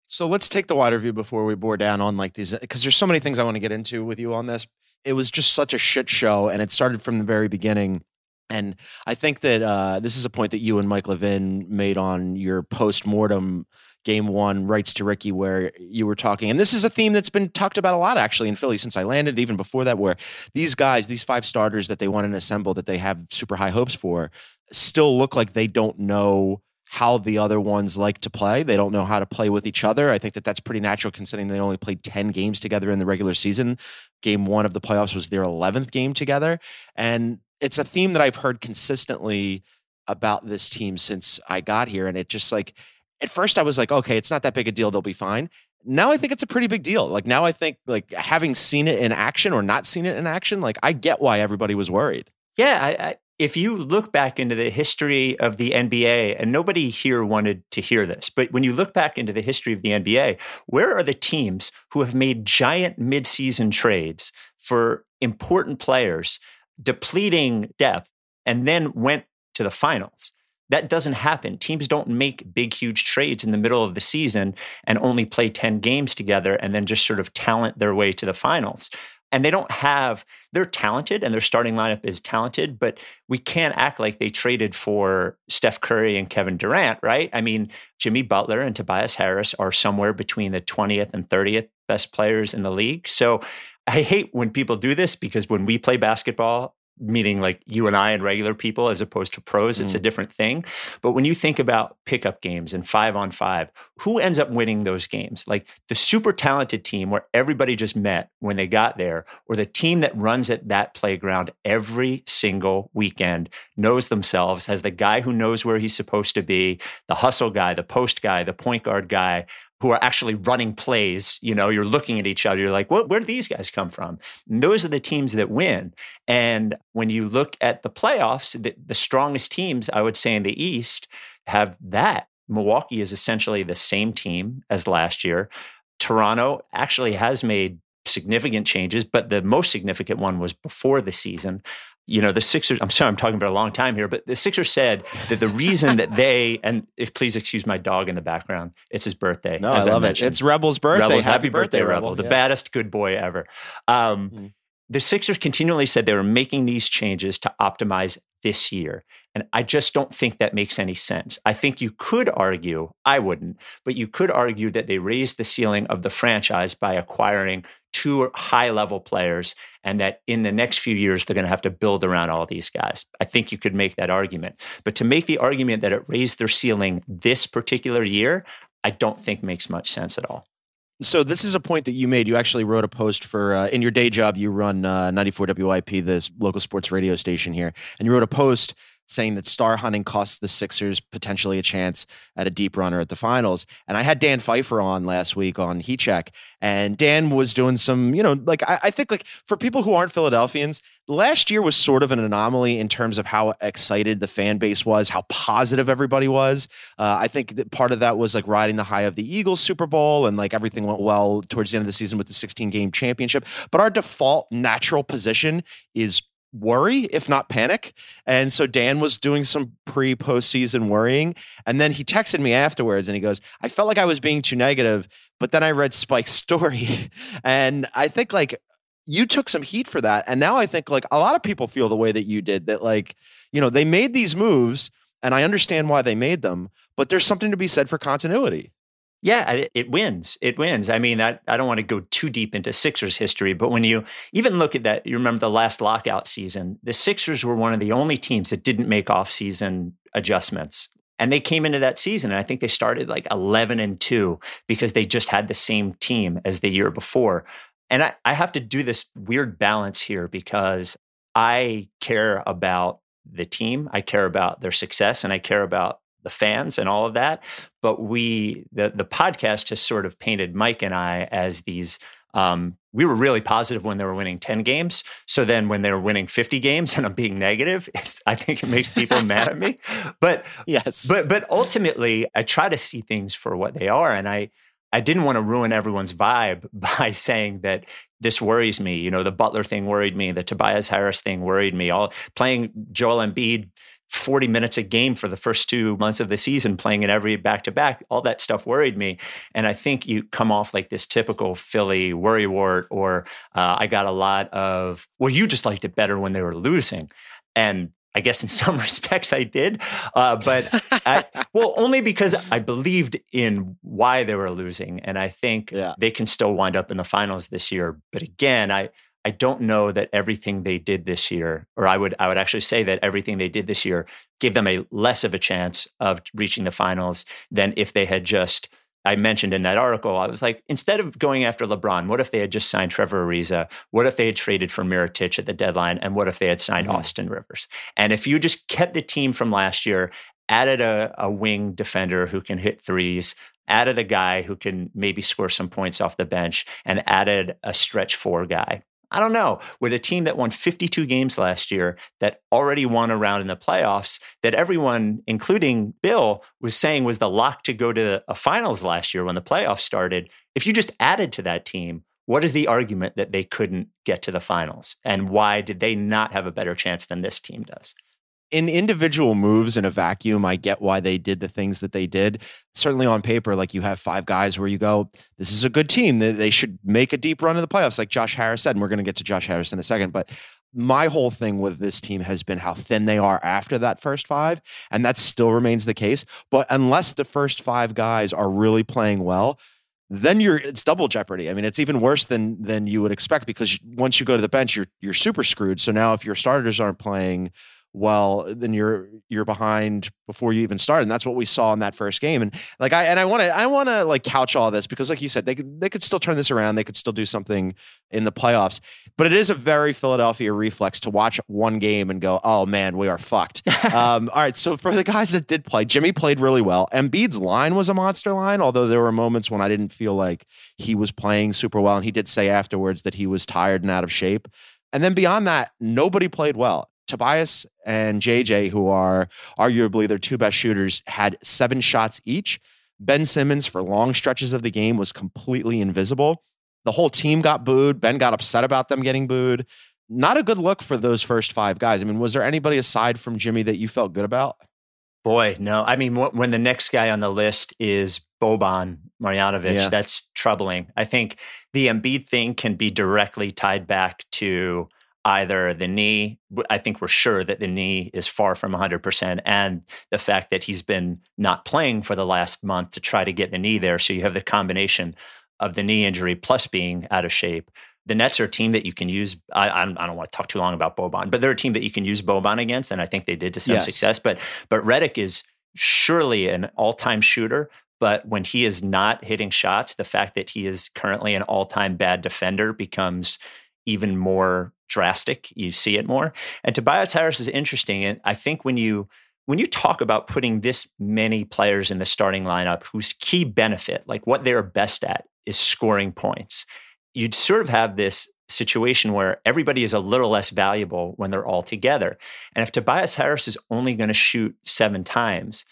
So let's take the wider view before we bore down on like these, because there's so many things I want to get into with you on this. It was just such a shit show, and it started from the very beginning. And I think that uh, this is a point that you and Mike Levin made on your post mortem game one rights to Ricky, where you were talking, and this is a theme that's been talked about a lot actually in Philly since I landed, even before that, where these guys, these five starters that they want to assemble that they have super high hopes for, still look like they don't know how the other ones like to play. They don't know how to play with each other. I think that that's pretty natural considering they only played 10 games together in the regular season. Game one of the playoffs was their 11th game together. And it's a theme that I've heard consistently about this team since I got here. And it just like, at first I was like, okay, it's not that big a deal. They'll be fine. Now I think it's a pretty big deal. Like now I think like having seen it in action or not seen it in action, like I get why everybody was worried. Yeah, I, I, if you look back into the history of the NBA, and nobody here wanted to hear this, but when you look back into the history of the NBA, where are the teams who have made giant midseason trades for important players, depleting depth, and then went to the finals? That doesn't happen. Teams don't make big, huge trades in the middle of the season and only play 10 games together and then just sort of talent their way to the finals. And they don't have, they're talented and their starting lineup is talented, but we can't act like they traded for Steph Curry and Kevin Durant, right? I mean, Jimmy Butler and Tobias Harris are somewhere between the 20th and 30th best players in the league. So I hate when people do this because when we play basketball, meaning like you and I and regular people as opposed to pros. It's a Mm. different thing. But when you think about pickup games and five on five, who ends up winning those games? Like the super talented team where everybody just met when they got there, or the team that runs at that playground every single weekend, knows themselves, has the guy who knows where he's supposed to be, the hustle guy, the post guy, the point guard guy, who are actually running plays. You know, you're looking at each other, you're like, well, where do these guys come from? And those are the teams that win. And when you look at the playoffs, the, the strongest teams, I would say in the East, have that. Milwaukee is essentially the same team as last year. Toronto actually has made significant changes, but the most significant one was before the season. You know, the Sixers, I'm sorry, I'm talking about a long time here, but the Sixers said that the reason that they, and if please excuse my dog in the background, it's his birthday. No, I love it. It's Rebel's birthday. Rebels, happy, happy, birthday, Rebel, the Yeah. baddest good boy ever. Um, Mm. The Sixers continually said they were making these changes to optimize this year. And I just don't think that makes any sense. I think you could argue, I wouldn't, but you could argue that they raised the ceiling of the franchise by acquiring two high level players and that in the next few years they're going to have to build around all these guys. I think you could make that argument. But to make the argument that it raised their ceiling this particular year, I don't think makes much sense at all. So this is a point that you made. You actually wrote a post for uh, in your day job. You run uh, 94 WIP, this local sports radio station here, and you wrote a post saying that star hunting costs the Sixers potentially a chance at a deep runner at the finals. And I had Dan Pfeiffer on last week on Heat Check, and Dan was doing some, you know, like I, I think like for people who aren't Philadelphians, last year was sort of an anomaly in terms of how excited the fan base was, how positive everybody was. Uh, I think that part of that was like riding the high of the Eagles Super Bowl and like everything went well towards the end of the season with the 16 game championship. But our default natural position is worry, if not panic. And so Dan was doing some pre postseason worrying. And then he texted me afterwards and he goes, I felt like I was being too negative, but then I read Spike's story. and I think like you took some heat for that. And now I think like a lot of people feel the way that you did that, like, you know, they made these moves and I understand why they made them, but there's something to be said for continuity. Yeah, it, wins. It wins. I mean, I, I don't want to go too deep into Sixers history, but when you even look at that, you remember the last lockout season, the Sixers were one of the only teams that didn't make off-season adjustments. And they came into that season, and I think they started like 11 and 2 because they just had the same team as the year before. And I, I have to do this weird balance here because I care about the team, I care about their success, and I care about the fans and all of that. But we, the the podcast has sort of painted Mike and I as these. Um, we were really positive when they were winning 10 games. So then when they were winning 50 games and I'm being negative, it's, I think it makes people mad at me. But Yes. but but ultimately, I try to see things for what they are, and I I didn't want to ruin everyone's vibe by saying that this worries me. You know, the Butler thing worried me, the Tobias Harris thing worried me. All playing Joel Embiid 40 minutes a game for the first two months of the season, playing in every back to back, all that stuff worried me. And I think you come off like this typical Philly worrywart, or uh, I got a lot of, well, you just liked it better when they were losing. And I guess in some respects I did, uh, but I, well, only because I believed in why they were losing, and I think Yeah. they can still wind up in the finals this year. But again, I I don't know that everything they did this year, or I would I would actually say that everything they did this year gave them a less of a chance of reaching the finals than if they had just. I mentioned in that article, I was like, instead of going after LeBron, what if they had just signed Trevor Ariza? What if they had traded for Mirotic at the deadline? And what if they had signed Mhm. Austin Rivers? And if you just kept the team from last year, added a, a wing defender who can hit threes, added a guy who can maybe score some points off the bench, and added a stretch four guy. I don't know. With a team that won 52 games last year, that already won a round in the playoffs, that everyone, including Bill, was saying was the lock to go to a finals last year when the playoffs started. If you just added to that team, what is the argument that they couldn't get to the finals? And why did they not have a better chance than this team does? In individual moves in a vacuum, I get why they did the things that they did. Certainly on paper, like you have five guys where you go, this is a good team. They, should make a deep run in the playoffs, like Josh Harris said. And we're going to get to Josh Harris in a second. But my whole thing with this team has been how thin they are after that first five. And that still remains the case. But unless the first five guys are really playing well, then you're it's double jeopardy. I mean, it's even worse than than you would expect because once you go to the bench, you're you're super screwed. So now if your starters aren't playing, well, then you're you're behind before you even start, and that's what we saw in that first game. And like I and I want to I want to like couch all this because, like you said, they could they could still turn this around. They could still do something in the playoffs. But it is a very Philadelphia reflex to watch one game and go, "Oh man, we are fucked." um, all right, so for the guys that did play, Jimmy played really well. Embiid's line was a monster line, although there were moments when I didn't feel like he was playing super well, and he did say afterwards that he was tired and out of shape. And then beyond that, nobody played well. Tobias and JJ, who are arguably their two best shooters, had seven shots each. Ben Simmons, for long stretches of the game, was completely invisible. The whole team got booed. Ben got upset about them getting booed. Not a good look for those first five guys. I mean, was there anybody aside from Jimmy that you felt good about? Boy, no. I mean, when the next guy on the list is Boban Marjanovic, yeah. that's troubling. I think the Embiid thing can be directly tied back to either the knee, I think we're sure that the knee is far from 100%, and the fact that he's been not playing for the last month to try to get the knee there. So you have the combination of the knee injury plus being out of shape. The Nets are a team that you can use. I, I don't want to talk too long about Boban, but they're a team that you can use Boban against, and I think they did to some yes. success. But but Redick is surely an all-time shooter, but when he is not hitting shots, the fact that he is currently an all-time bad defender becomes even more drastic. You see it more. And Tobias Harris is interesting. And I think when you when you talk about putting this many players in the starting lineup whose key benefit, like what they're best at, is scoring points, you'd sort of have this situation where everybody is a little less valuable when they're all together. And if Tobias Harris is only going to shoot seven times,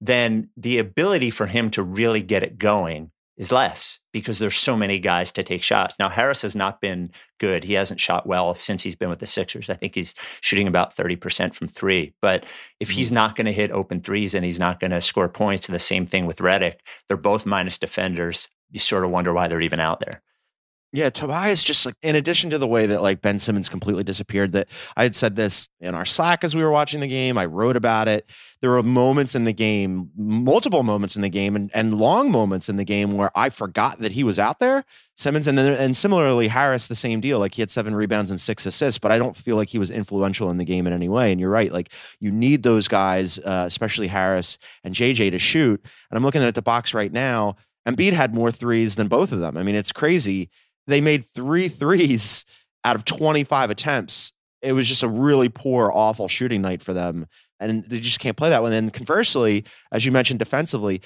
then the ability for him to really get it going is less because there's so many guys to take shots. Now Harris has not been good. He hasn't shot well since he's been with the Sixers. I think he's shooting about 30% from 3. But if mm-hmm. he's not going to hit open threes and he's not going to score points, the same thing with Redick. They're both minus defenders. You sort of wonder why they're even out there. Yeah, Tobias just like in addition to the way that like Ben Simmons completely disappeared, that I had said this in our Slack as we were watching the game. I wrote about it. There were moments in the game, multiple moments in the game, and, and long moments in the game where I forgot that he was out there. Simmons and then and similarly Harris, the same deal. Like he had seven rebounds and six assists, but I don't feel like he was influential in the game in any way. And you're right, like you need those guys, uh, especially Harris and JJ, to shoot. And I'm looking at the box right now. Embiid had more threes than both of them. I mean, it's crazy they made three threes out of 25 attempts. It was just a really poor, awful shooting night for them. And they just can't play that one. And conversely, as you mentioned defensively,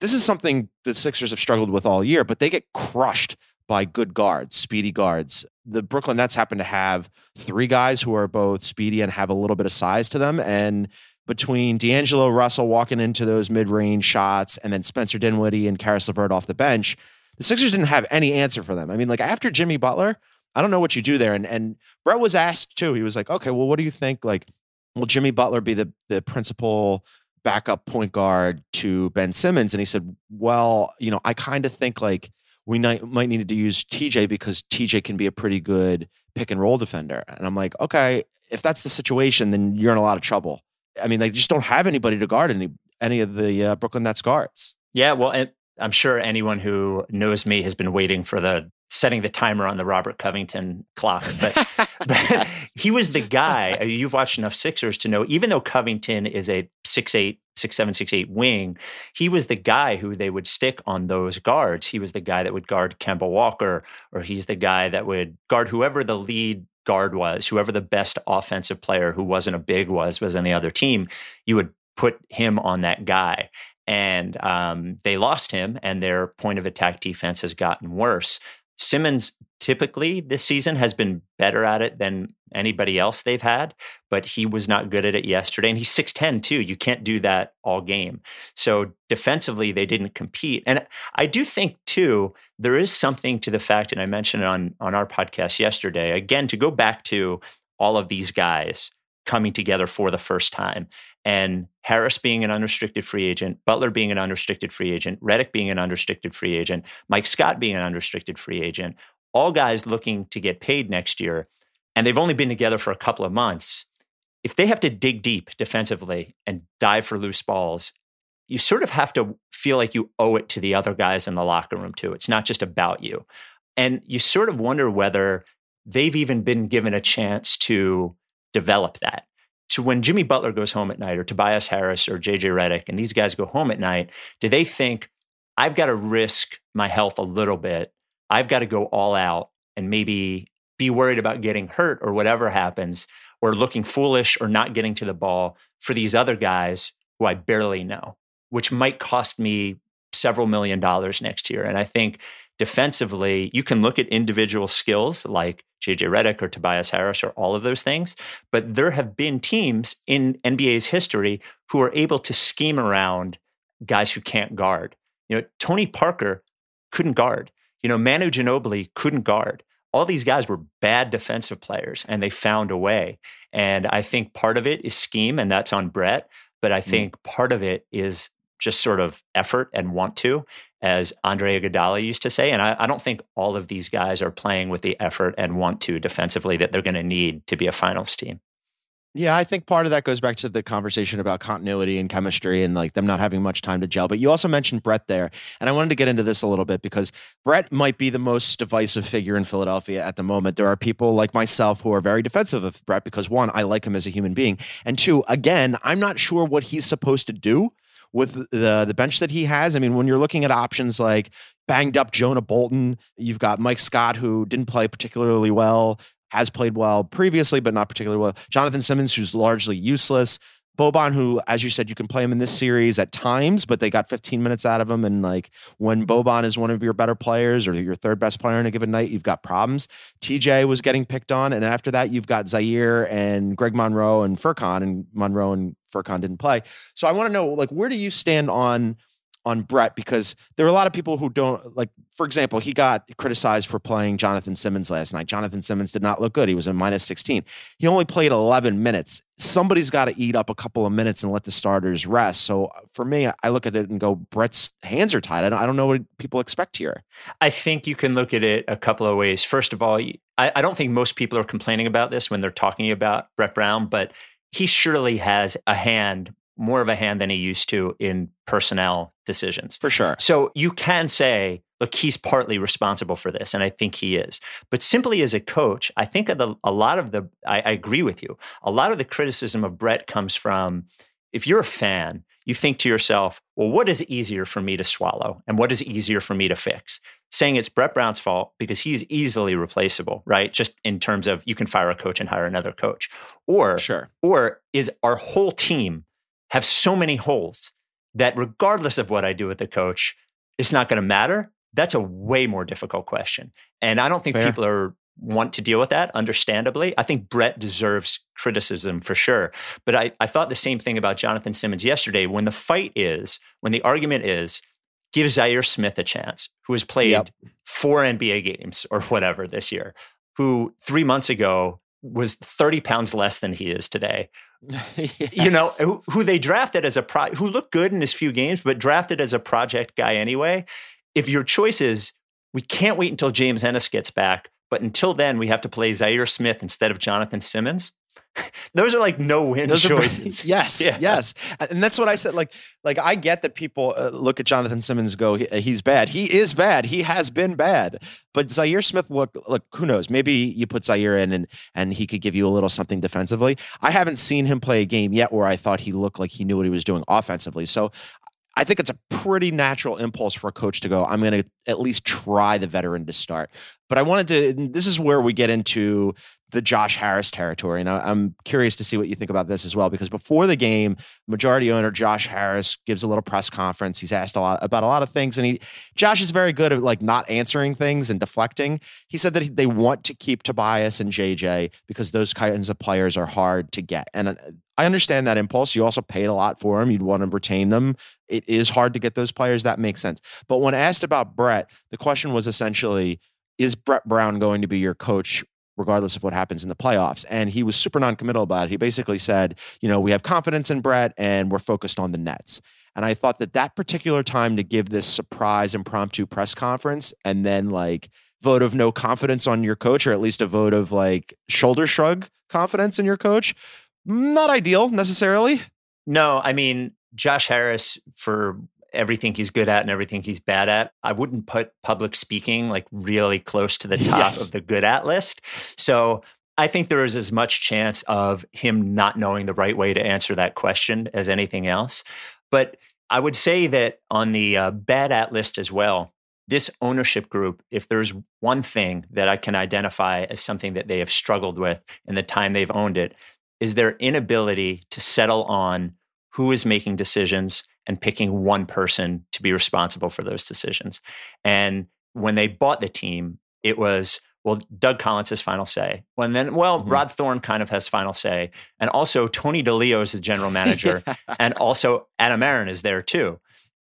this is something the Sixers have struggled with all year, but they get crushed by good guards, speedy guards. The Brooklyn Nets happen to have three guys who are both speedy and have a little bit of size to them. And between D'Angelo Russell walking into those mid range shots and then Spencer Dinwiddie and Caris LeVert off the bench, the Sixers didn't have any answer for them. I mean, like after Jimmy Butler, I don't know what you do there. And and Brett was asked too. He was like, okay, well, what do you think? Like, will Jimmy Butler be the the principal backup point guard to Ben Simmons? And he said, well, you know, I kind of think like we might might need to use TJ because TJ can be a pretty good pick and roll defender. And I'm like, okay, if that's the situation, then you're in a lot of trouble. I mean, they just don't have anybody to guard any any of the uh, Brooklyn Nets guards. Yeah, well, and I'm sure anyone who knows me has been waiting for the setting the timer on the Robert Covington clock. But, but he was the guy. Uh, you've watched enough Sixers to know, even though Covington is a six eight, six seven, six eight wing, he was the guy who they would stick on those guards. He was the guy that would guard Kemba Walker, or he's the guy that would guard whoever the lead guard was, whoever the best offensive player who wasn't a big was was on the other team. You would put him on that guy and um, they lost him, and their point of attack defense has gotten worse. Simmons typically this season has been better at it than anybody else they've had, but he was not good at it yesterday. And he's 6'10 too. You can't do that all game. So defensively, they didn't compete. And I do think too, there is something to the fact, and I mentioned it on, on our podcast yesterday, again, to go back to all of these guys coming together for the first time. And Harris being an unrestricted free agent, Butler being an unrestricted free agent, Redick being an unrestricted free agent, Mike Scott being an unrestricted free agent, all guys looking to get paid next year. And they've only been together for a couple of months. If they have to dig deep defensively and dive for loose balls, you sort of have to feel like you owe it to the other guys in the locker room too. It's not just about you. And you sort of wonder whether they've even been given a chance to develop that. So when Jimmy Butler goes home at night, or Tobias Harris, or JJ Redick, and these guys go home at night, do they think, I've got to risk my health a little bit? I've got to go all out and maybe be worried about getting hurt or whatever happens, or looking foolish or not getting to the ball for these other guys who I barely know, which might cost me several million dollars next year. And I think defensively, you can look at individual skills like JJ Redick or Tobias Harris or all of those things, but there have been teams in NBA's history who are able to scheme around guys who can't guard. You know, Tony Parker couldn't guard. You know, Manu Ginobili couldn't guard. All these guys were bad defensive players and they found a way. And I think part of it is scheme, and that's on Brett. But I mm. think mm. part of it is just sort of effort and want to as Andre Iguodala used to say. And I, I, don't think all of these guys are playing with the effort and want to defensively that they're going to need to be a finals team. Yeah, I think part of that goes back to the conversation about continuity and chemistry and like them not having much time to gel. But you also mentioned Brett there. And I wanted to get into this a little bit because Brett might be the most divisive figure in Philadelphia at the moment. There are people like myself who are very defensive of Brett because one, I like him as a human being. And two, again, I'm not sure what he's supposed to do with the the bench that he has. I mean, when you're looking at options like banged up Jonah Bolden, you've got Mike Scott who didn't play particularly well, has played well previously but not particularly well. Jonathan Simmons who's largely useless. Boban, who, as you said, you can play him in this series at times, but they got 15 minutes out of him. And like when Boban is one of your better players or your third best player in a given night, you've got problems. TJ was getting picked on. And after that, you've got Zaire and Greg Monroe and Furkan, and Monroe and Furkan didn't play. So I want to know, like, where do you stand on on Brett because there are a lot of people who don't like. For example, he got criticized for playing Jonathan Simmons last night. Jonathan Simmons did not look good. He was a minus 16. He only played 11 minutes. Somebody's got to eat up a couple of minutes and let the starters rest. So uh, for me, I look at it and go, Brett's hands are tied. I don't, I don't know what people expect here. I think you can look at it a couple of ways. First of all, I, I don't think most people are complaining about this when they're talking about Brett Brown, but he surely has a hand more of a hand than he used to in personnel decisions. For sure. So you can say, look, he's partly responsible for this, and I think he is. But simply as a coach, I think the, a lot of the, I, I agree with you, a lot of the criticism of Brett comes from if you're a fan, you think to yourself, well, what is easier for me to swallow and what is easier for me to fix? Saying it's Brett Brown's fault because he's easily replaceable, right? Just in terms of you can fire a coach and hire another coach. Or sure. or is our whole team have so many holes that regardless of what I do with the coach, it's not going to matter. That's a way more difficult question. And I don't think Fair. people are want to deal with that, understandably. I think Brett deserves criticism for sure. But I, I thought the same thing about Jonathan Simmons yesterday. When the fight is, when the argument is, give Zaire Smith a chance, who has played yep. four NBA games or whatever this year, who three months ago was 30 pounds less than he is today. yes. You know, who, who, they drafted as a pro, who looked good in his few games, but drafted as a project guy anyway. If your choice is, we can't wait until James Ennis gets back, but until then, we have to play Zaire Smith instead of Jonathan Simmons. Those are like no win Those choices. Are, yes, yeah. yes, and that's what I said. Like, like I get that people uh, look at Jonathan Simmons go, he, he's bad. He is bad. He has been bad. But Zaire Smith, look, look, who knows? Maybe you put Zaire in and and he could give you a little something defensively. I haven't seen him play a game yet where I thought he looked like he knew what he was doing offensively. So I think it's a pretty natural impulse for a coach to go, I'm going to at least try the veteran to start. But I wanted to, this is where we get into the Josh Harris territory. And I'm curious to see what you think about this as well, because before the game, majority owner Josh Harris gives a little press conference. He's asked a lot about a lot of things, and he Josh is very good at like not answering things and deflecting. He said that they want to keep Tobias and JJ because those kinds of players are hard to get. And uh, I understand that impulse. You also paid a lot for them. You'd want to retain them. It is hard to get those players. That makes sense. But when asked about Brett, the question was essentially, is Brett Brown going to be your coach regardless of what happens in the playoffs. And he was super non-committal about it. He basically said, you know, we have confidence in Brett and we're focused on the Nets. And I thought that that particular time to give this surprise impromptu press conference and then like vote of no confidence on your coach, or at least a vote of like shoulder shrug confidence in your coach, not ideal necessarily. No, I mean, Josh Harris, for everything he's good at and everything he's bad at. I wouldn't put public speaking like really close to the top Yes. of the good at list. So I think there is as much chance of him not knowing the right way to answer that question as anything else. But I would say that on the uh, bad at list as well, this ownership group, if there's one thing that I can identify as something that they have struggled with in the time they've owned it, is their inability to settle on who is making decisions and picking one person to be responsible for those decisions. And when they bought the team, it was, well, Doug Collins has final say. And then, well, Mhm. Rod Thorne kind of has final say. And also, Tony DiLeo is the general manager. and also, Adam Aron is there too.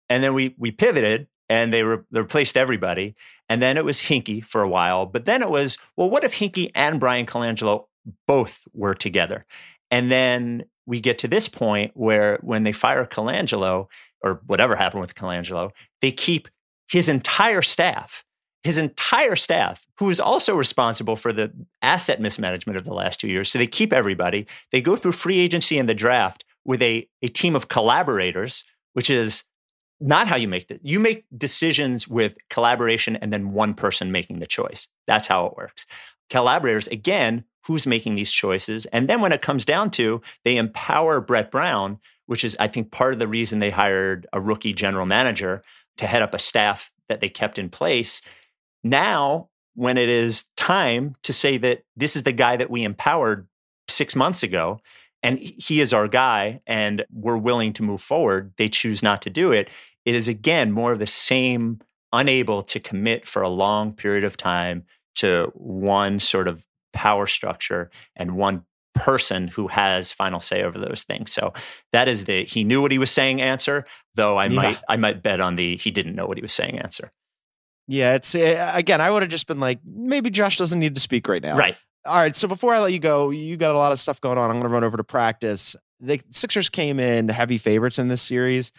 And then we we pivoted and they, re- they replaced everybody. And then it was Hinkie for a while. But then it was, well, what if Hinkie and Bryan Colangelo both were together? And then we get to this point where when they fire Colangelo or whatever happened with Colangelo, they keep his entire staff, his entire staff, who is also responsible for the asset mismanagement of the last two years. So they keep everybody. They go through free agency and the draft with a, a team of collaborators, which is not how you make it. You make decisions with collaboration and then one person making the choice. That's how it works. Collaborators, again, who's making these choices? And then when it comes down to, they empower Brett Brown, which is, I think, part of the reason they hired a rookie general manager to head up a staff that they kept in place. Now, when it is time to say that this is the guy that we empowered six months ago, and he is our guy, and we're willing to move forward, they choose not to do it. It is again more of the same, unable to commit for a long period of time to one sort of power structure and one person who has final say over those things. So that is the he knew what he was saying answer, though I Yeah. might I might bet on the he didn't know what he was saying answer. Yeah, it's uh, again. I would have just been like, maybe Josh doesn't need to speak right now. Right. All right. So before I let you go, you got a lot of stuff going on. I'm going to run over to practice. The Sixers came in heavy favorites in this series.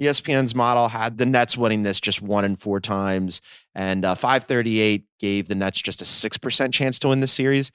ESPN's model had the Nets winning this just one in four times, and uh, 538 gave the Nets just a six percent chance to win the series.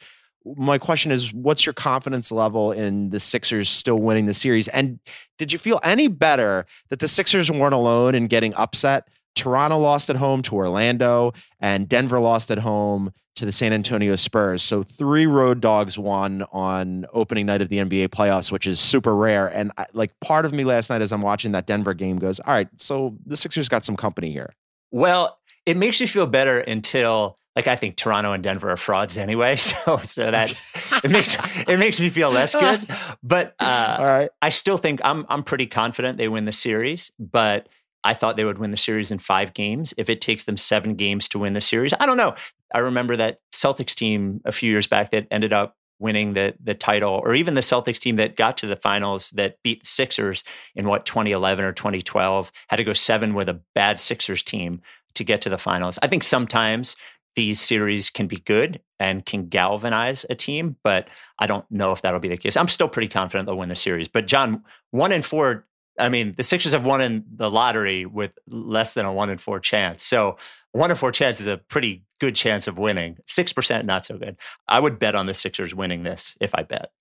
My question is, what's your confidence level in the Sixers still winning the series? And did you feel any better that the Sixers weren't alone in getting upset? Toronto lost at home to Orlando, and Denver lost at home to the San Antonio Spurs. So three road dogs won on opening night of the NBA playoffs, which is super rare. And I, like part of me last night as I'm watching that Denver game goes, all right, so the Sixers got some company here. Well, it makes you feel better until like I think Toronto and Denver are frauds anyway. So so that it makes it makes me feel less good. But uh, all right. I still think I'm I'm pretty confident they win the series, but I thought they would win the series in five games. If it takes them seven games to win the series, I don't know. I remember that Celtics team a few years back that ended up winning the the title, or even the Celtics team that got to the finals that beat the Sixers in what 2011 or 2012 had to go seven with a bad Sixers team to get to the finals. I think sometimes these series can be good and can galvanize a team, but I don't know if that'll be the case. I'm still pretty confident they'll win the series. But John, one in four. I mean, the Sixers have won in the lottery with less than a one in four chance. So one in four chance is a pretty good chance of winning. Six percent, not so good. I would bet on the Sixers winning this if I bet.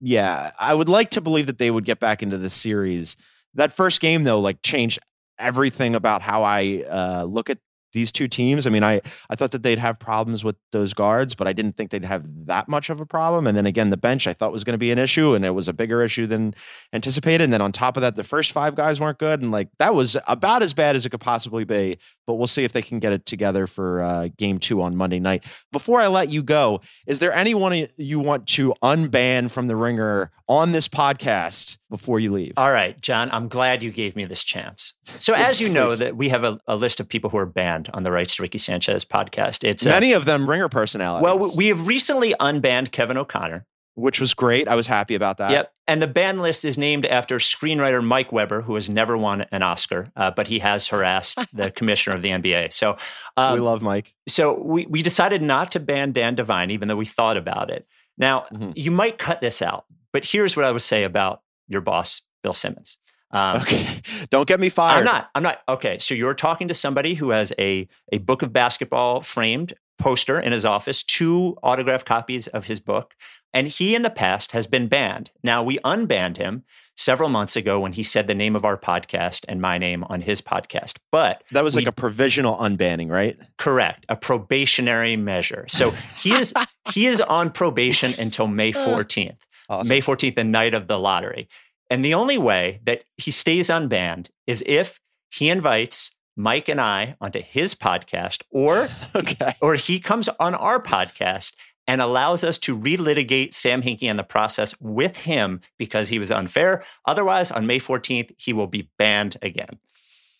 Yeah, I would like to believe that they would get back into the series. That first game, though, like changed everything about how I uh, look at these two teams. I mean, I I thought that they'd have problems with those guards, but I didn't think they'd have that much of a problem. And then again, the bench I thought was going to be an issue, and it was a bigger issue than anticipated. And then on top of that, the first five guys weren't good, and like that was about as bad as it could possibly be. But we'll see if they can get it together for uh, game two on Monday night. Before I let you go, is there anyone you want to unban from the ringer on this podcast before you leave? All right, John, I'm glad you gave me this chance. So, as you know, that we have a, a list of people who are banned on the Rights to Ricky Sanchez podcast. It's Many of them ringer personalities. well, we have recently unbanned Kevin O'Connor. which was great. I was happy about that. Yep. And the ban list is named after screenwriter Mike Weber, who has never won an Oscar, uh, but he has harassed the commissioner of the NBA. So, um, we love Mike. so we, we decided not to ban Dan Devine, even though we thought about it. Now, Mhm. you might cut this out, but here's what I would say about your boss, Bill Simmons. Um, Okay. Don't get me fired. I'm not. I'm not. Okay. So you're talking to somebody who has a a book of basketball framed poster in his office, two autographed copies of his book, and he in the past has been banned. Now we unbanned him several months ago when he said the name of our podcast and my name on his podcast. But That was we- like a provisional unbanning, right? correct, a probationary measure. So he is he is on probation until May 14th. Awesome. May 14th, the night of the lottery. And the only way that he stays unbanned is if he invites Mike and I onto his podcast or Okay. or he comes on our podcast and allows us to relitigate Sam Hinkie and the process with him because he was unfair. Otherwise, on May 14th, he will be banned again.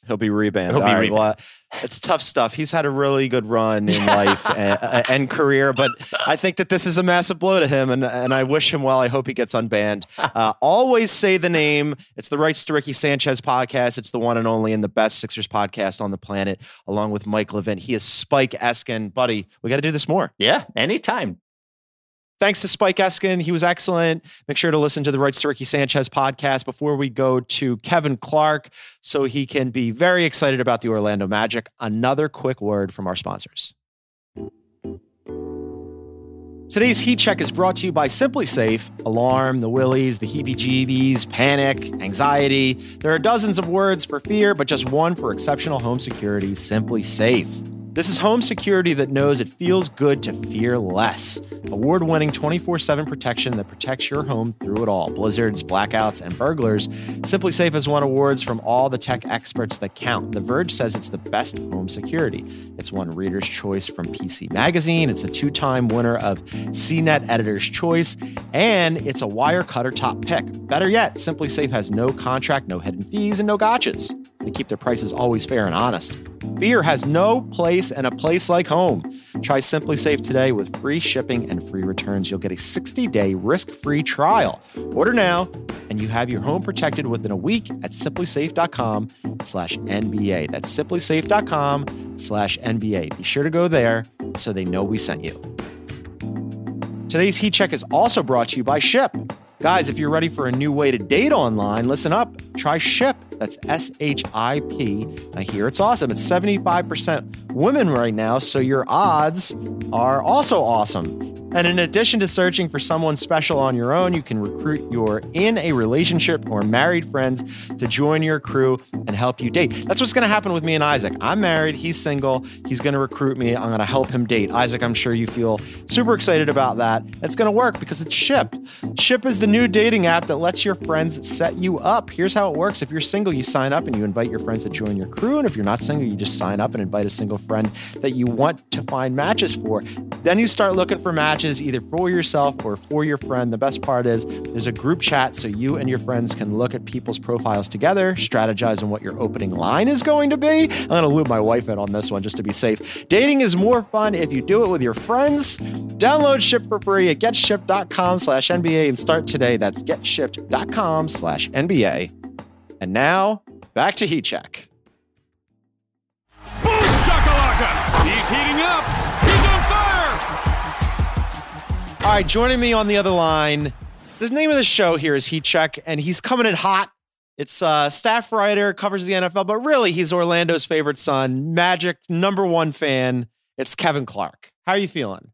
He'll be rebanned. He'll be right, well, it's tough stuff. He's had a really good run in life and, and career, but I think that this is a massive blow to him, and, and I wish him well. I hope he gets unbanned. Uh, always say the name. It's the Rights to Ricky Sanchez podcast. It's the one and only and the best Sixers podcast on the planet, along with Mike Levin. He is Spike Eskin. Buddy, we got to do this more. Yeah, anytime. Thanks to Spike Eskin. He was excellent. Make sure to listen to the Rights to Ricky Sanchez podcast before we go to Kevin Clark so he can be very excited about the Orlando Magic. Another quick word from our sponsors. Today's heat check is brought to you by SimpliSafe. Alarm, the willies, the heebie jeebies, panic, anxiety. There are dozens of words for fear, but just one for exceptional home security SimpliSafe. This is home security that knows it feels good to fear less. Award winning 24 7 protection that protects your home through it all blizzards, blackouts, and burglars. SimpliSafe has won awards from all the tech experts that count. The Verge says it's the best home security. It's won Reader's Choice from PC Magazine. It's a two time winner of CNET Editor's Choice. And it's a Wirecutter top pick. Better yet, SimpliSafe has no contract, no hidden fees, and no gotchas. They keep their prices always fair and honest. Beer has no place in a place like home. Try SimpliSafe today with free shipping and free returns. You'll get a 60-day risk-free trial. Order now, and you have your home protected within a week at simplisafe.com slash NBA. That's simplisafe.com slash NBA. Be sure to go there so they know we sent you. Today's Heat Check is also brought to you by Ship. Guys, if you're ready for a new way to date online, listen up. Try Ship. That's S H I P. I hear it's awesome. It's 75% women right now, so your odds are also awesome. And in addition to searching for someone special on your own, you can recruit your in a relationship or married friends to join your crew and help you date. That's what's going to happen with me and Isaac. I'm married, he's single, he's going to recruit me, I'm going to help him date. Isaac, I'm sure you feel super excited about that. It's going to work because it's Ship. Ship is the new dating app that lets your friends set you up. Here's how it works if you're single, you sign up and you invite your friends to join your crew. And if you're not single, you just sign up and invite a single friend that you want to find matches for. Then you start looking for matches either for yourself or for your friend. The best part is there's a group chat so you and your friends can look at people's profiles together, strategize on what your opening line is going to be. I'm going to loop my wife in on this one just to be safe. Dating is more fun if you do it with your friends. Download Ship for free at getship.com slash NBA and start today. That's getship.com slash NBA. And now back to Heat Check. Boom shakalaka! He's heating up. He's on fire. All right, joining me on the other line, the name of the show here is Heat Check, and he's coming in hot. It's a staff writer, covers the NFL, but really he's Orlando's favorite son, Magic number one fan. It's Kevin Clark. How are you feeling?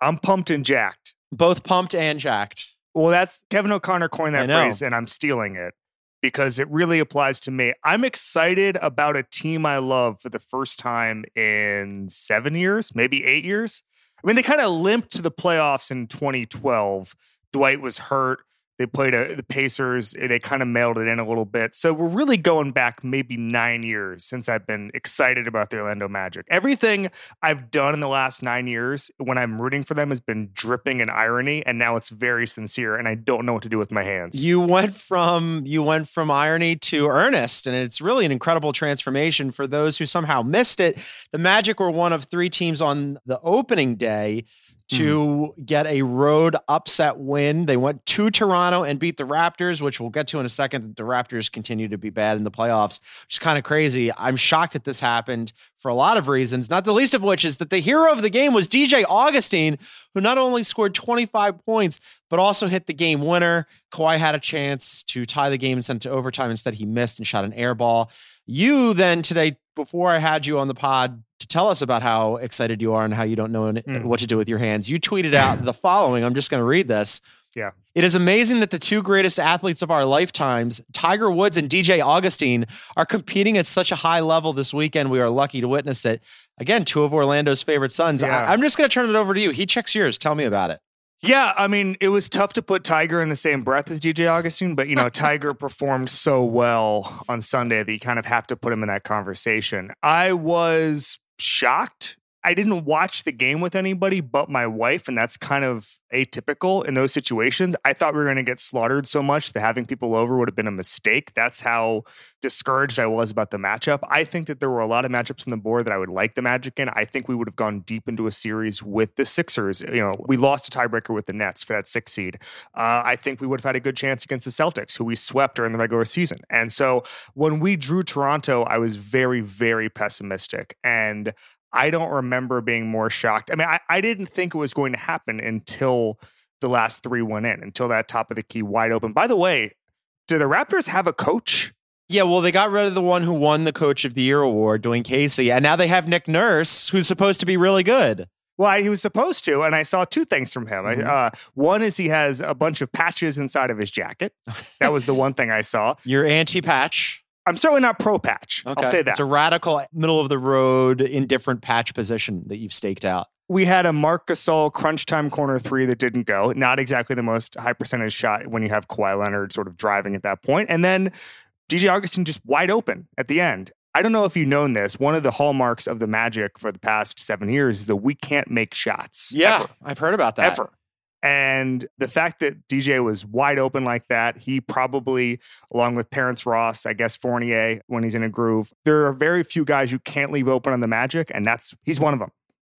I'm pumped and jacked. Both pumped and jacked. Well, that's Kevin O'Connor coined that phrase, and I'm stealing it because it really applies to me. I'm excited about a team I love for the first time in seven years, maybe eight years. I mean, they kind of limped to the playoffs in 2012. Dwight was hurt. They played a, the Pacers. Eh, they kind of mailed it in a little bit. So we're really going back maybe nine years since I've been excited about the Orlando Magic. Everything I've done in the last nine years when I'm rooting for them has been dripping in irony, and now it's very sincere, and I don't know what to do with my hands. You went from you went from irony to earnest, and it's really an incredible transformation for those who somehow missed it. The Magic were one of three teams on the opening day to mm. get a road upset win. They went to Toronto and beat the Raptors, which we'll get to in a second. The Raptors continue to be bad in the playoffs, which is kind of crazy. I'm shocked that this happened for a lot of reasons, not the least of which is that the hero of the game was DJ Augustin, who not only scored 25 points, but also hit the game winner. Kawhi had a chance to tie the game and send it to overtime. Instead, he missed and shot an air ball. You then today, before I had you on the pod, to tell us about how excited you are and how you don't know Mm. what to do with your hands. You tweeted out the following. I'm just going to read this. Yeah. It is amazing that the two greatest athletes of our lifetimes, Tiger Woods and DJ Augustin, are competing at such a high level this weekend. We are lucky to witness it. Again, two of Orlando's favorite sons. Yeah. I, am just going to turn it over to you. He checks yours. Tell me about it. Yeah, I mean, it was tough to put Tiger in the same breath as DJ Augustin, but you know, Tiger performed so well on Sunday that you kind of have to put him in that conversation. I was shocked. I didn't watch the game with anybody but my wife, and that's kind of atypical in those situations. I thought we were going to get slaughtered so much that having people over would have been a mistake. That's how discouraged I was about the matchup. I think that there were a lot of matchups on the board that I would like the Magic in. I think we would have gone deep into a series with the Sixers. You know, we lost a tiebreaker with the Nets for that six seed. Uh, I think we would have had a good chance against the Celtics, who we swept during the regular season. And so when we drew Toronto, I was very, very pessimistic. And I don't remember being more shocked. I mean, I, I didn't think it was going to happen until the last three went in, until that top of the key wide open. By the way, do the Raptors have a coach? Yeah, well, they got rid of the one who won the Coach of the Year award, Dwane Casey, and now they have Nick Nurse, who's supposed to be really good. Well, he was supposed to, and I saw two things from him. Mhm. Uh, one is he has a bunch of patches inside of his jacket. That was the one thing I saw. You're anti-patch. I'm certainly not pro patch. I'll say that. It's a radical, middle of the road, indifferent patch position that you've staked out. we had a Marc Gasol crunch time corner three that didn't go. Not exactly the most high percentage shot when you have Kawhi Leonard sort of driving at that point. And then DJ Augustin just wide open at the end. I don't know if you've known this. One of the hallmarks of the Magic for the past seven years is that we can't make shots. Yeah, ever. I've heard about that. ever. And the fact that DJ was wide open like that, he probably, along with Terrence Ross, I guess Fournier, when he's in a groove, there are very few guys you can't leave open on the Magic, and that's he's one of them.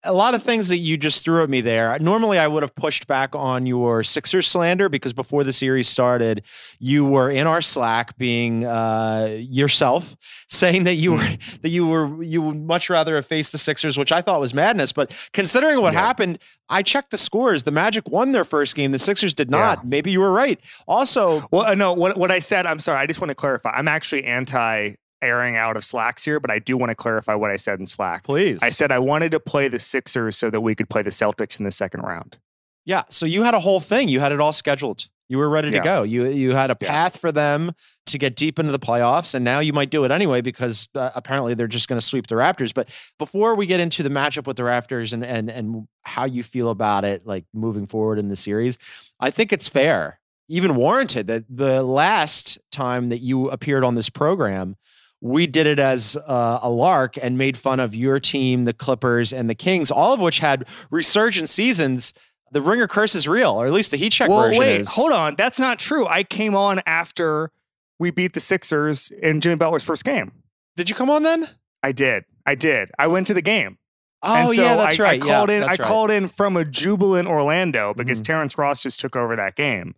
A lot of things that you just threw at me there. Normally, I would have pushed back on your Sixers slander because before the series started, you were in our Slack being uh, yourself, saying that you were that you were you would much rather have faced the Sixers, which I thought was madness. But considering what Yeah. happened, I checked the scores. The Magic won their first game. The Sixers did not. Yeah. Maybe you were right. Also, Well, uh, no, what what I said, I'm sorry, I just want to clarify. I'm actually anti airing out of Slacks here, but I do want to clarify what I said in Slack. please. I said I wanted to play the Sixers so that we could play the Celtics in the second round. Yeah. So you had a whole thing. You had it all scheduled. You were ready to Yeah. go. You you had a Yeah. path for them to get deep into the playoffs, and now you might do it anyway because uh, apparently they're just going to sweep the Raptors. But before we get into the matchup with the Raptors and and and how you feel about it, like moving forward in the series, I think it's fair, even warranted, that the last time that you appeared on this program. We did it as uh, a lark and made fun of your team, the Clippers, and the Kings, all of which had resurgent seasons the ringer curse is real, or at least the heat check well, version wait, is. hold on. That's not true. I came on after we beat the Sixers in Jimmy Butler's first game. Did you come on then? I did. I did. I went to the game. Oh so yeah, that's I, right. I called yeah, in. I right. called in from a jubilant Orlando because Mhm. Terrence Ross just took over that game,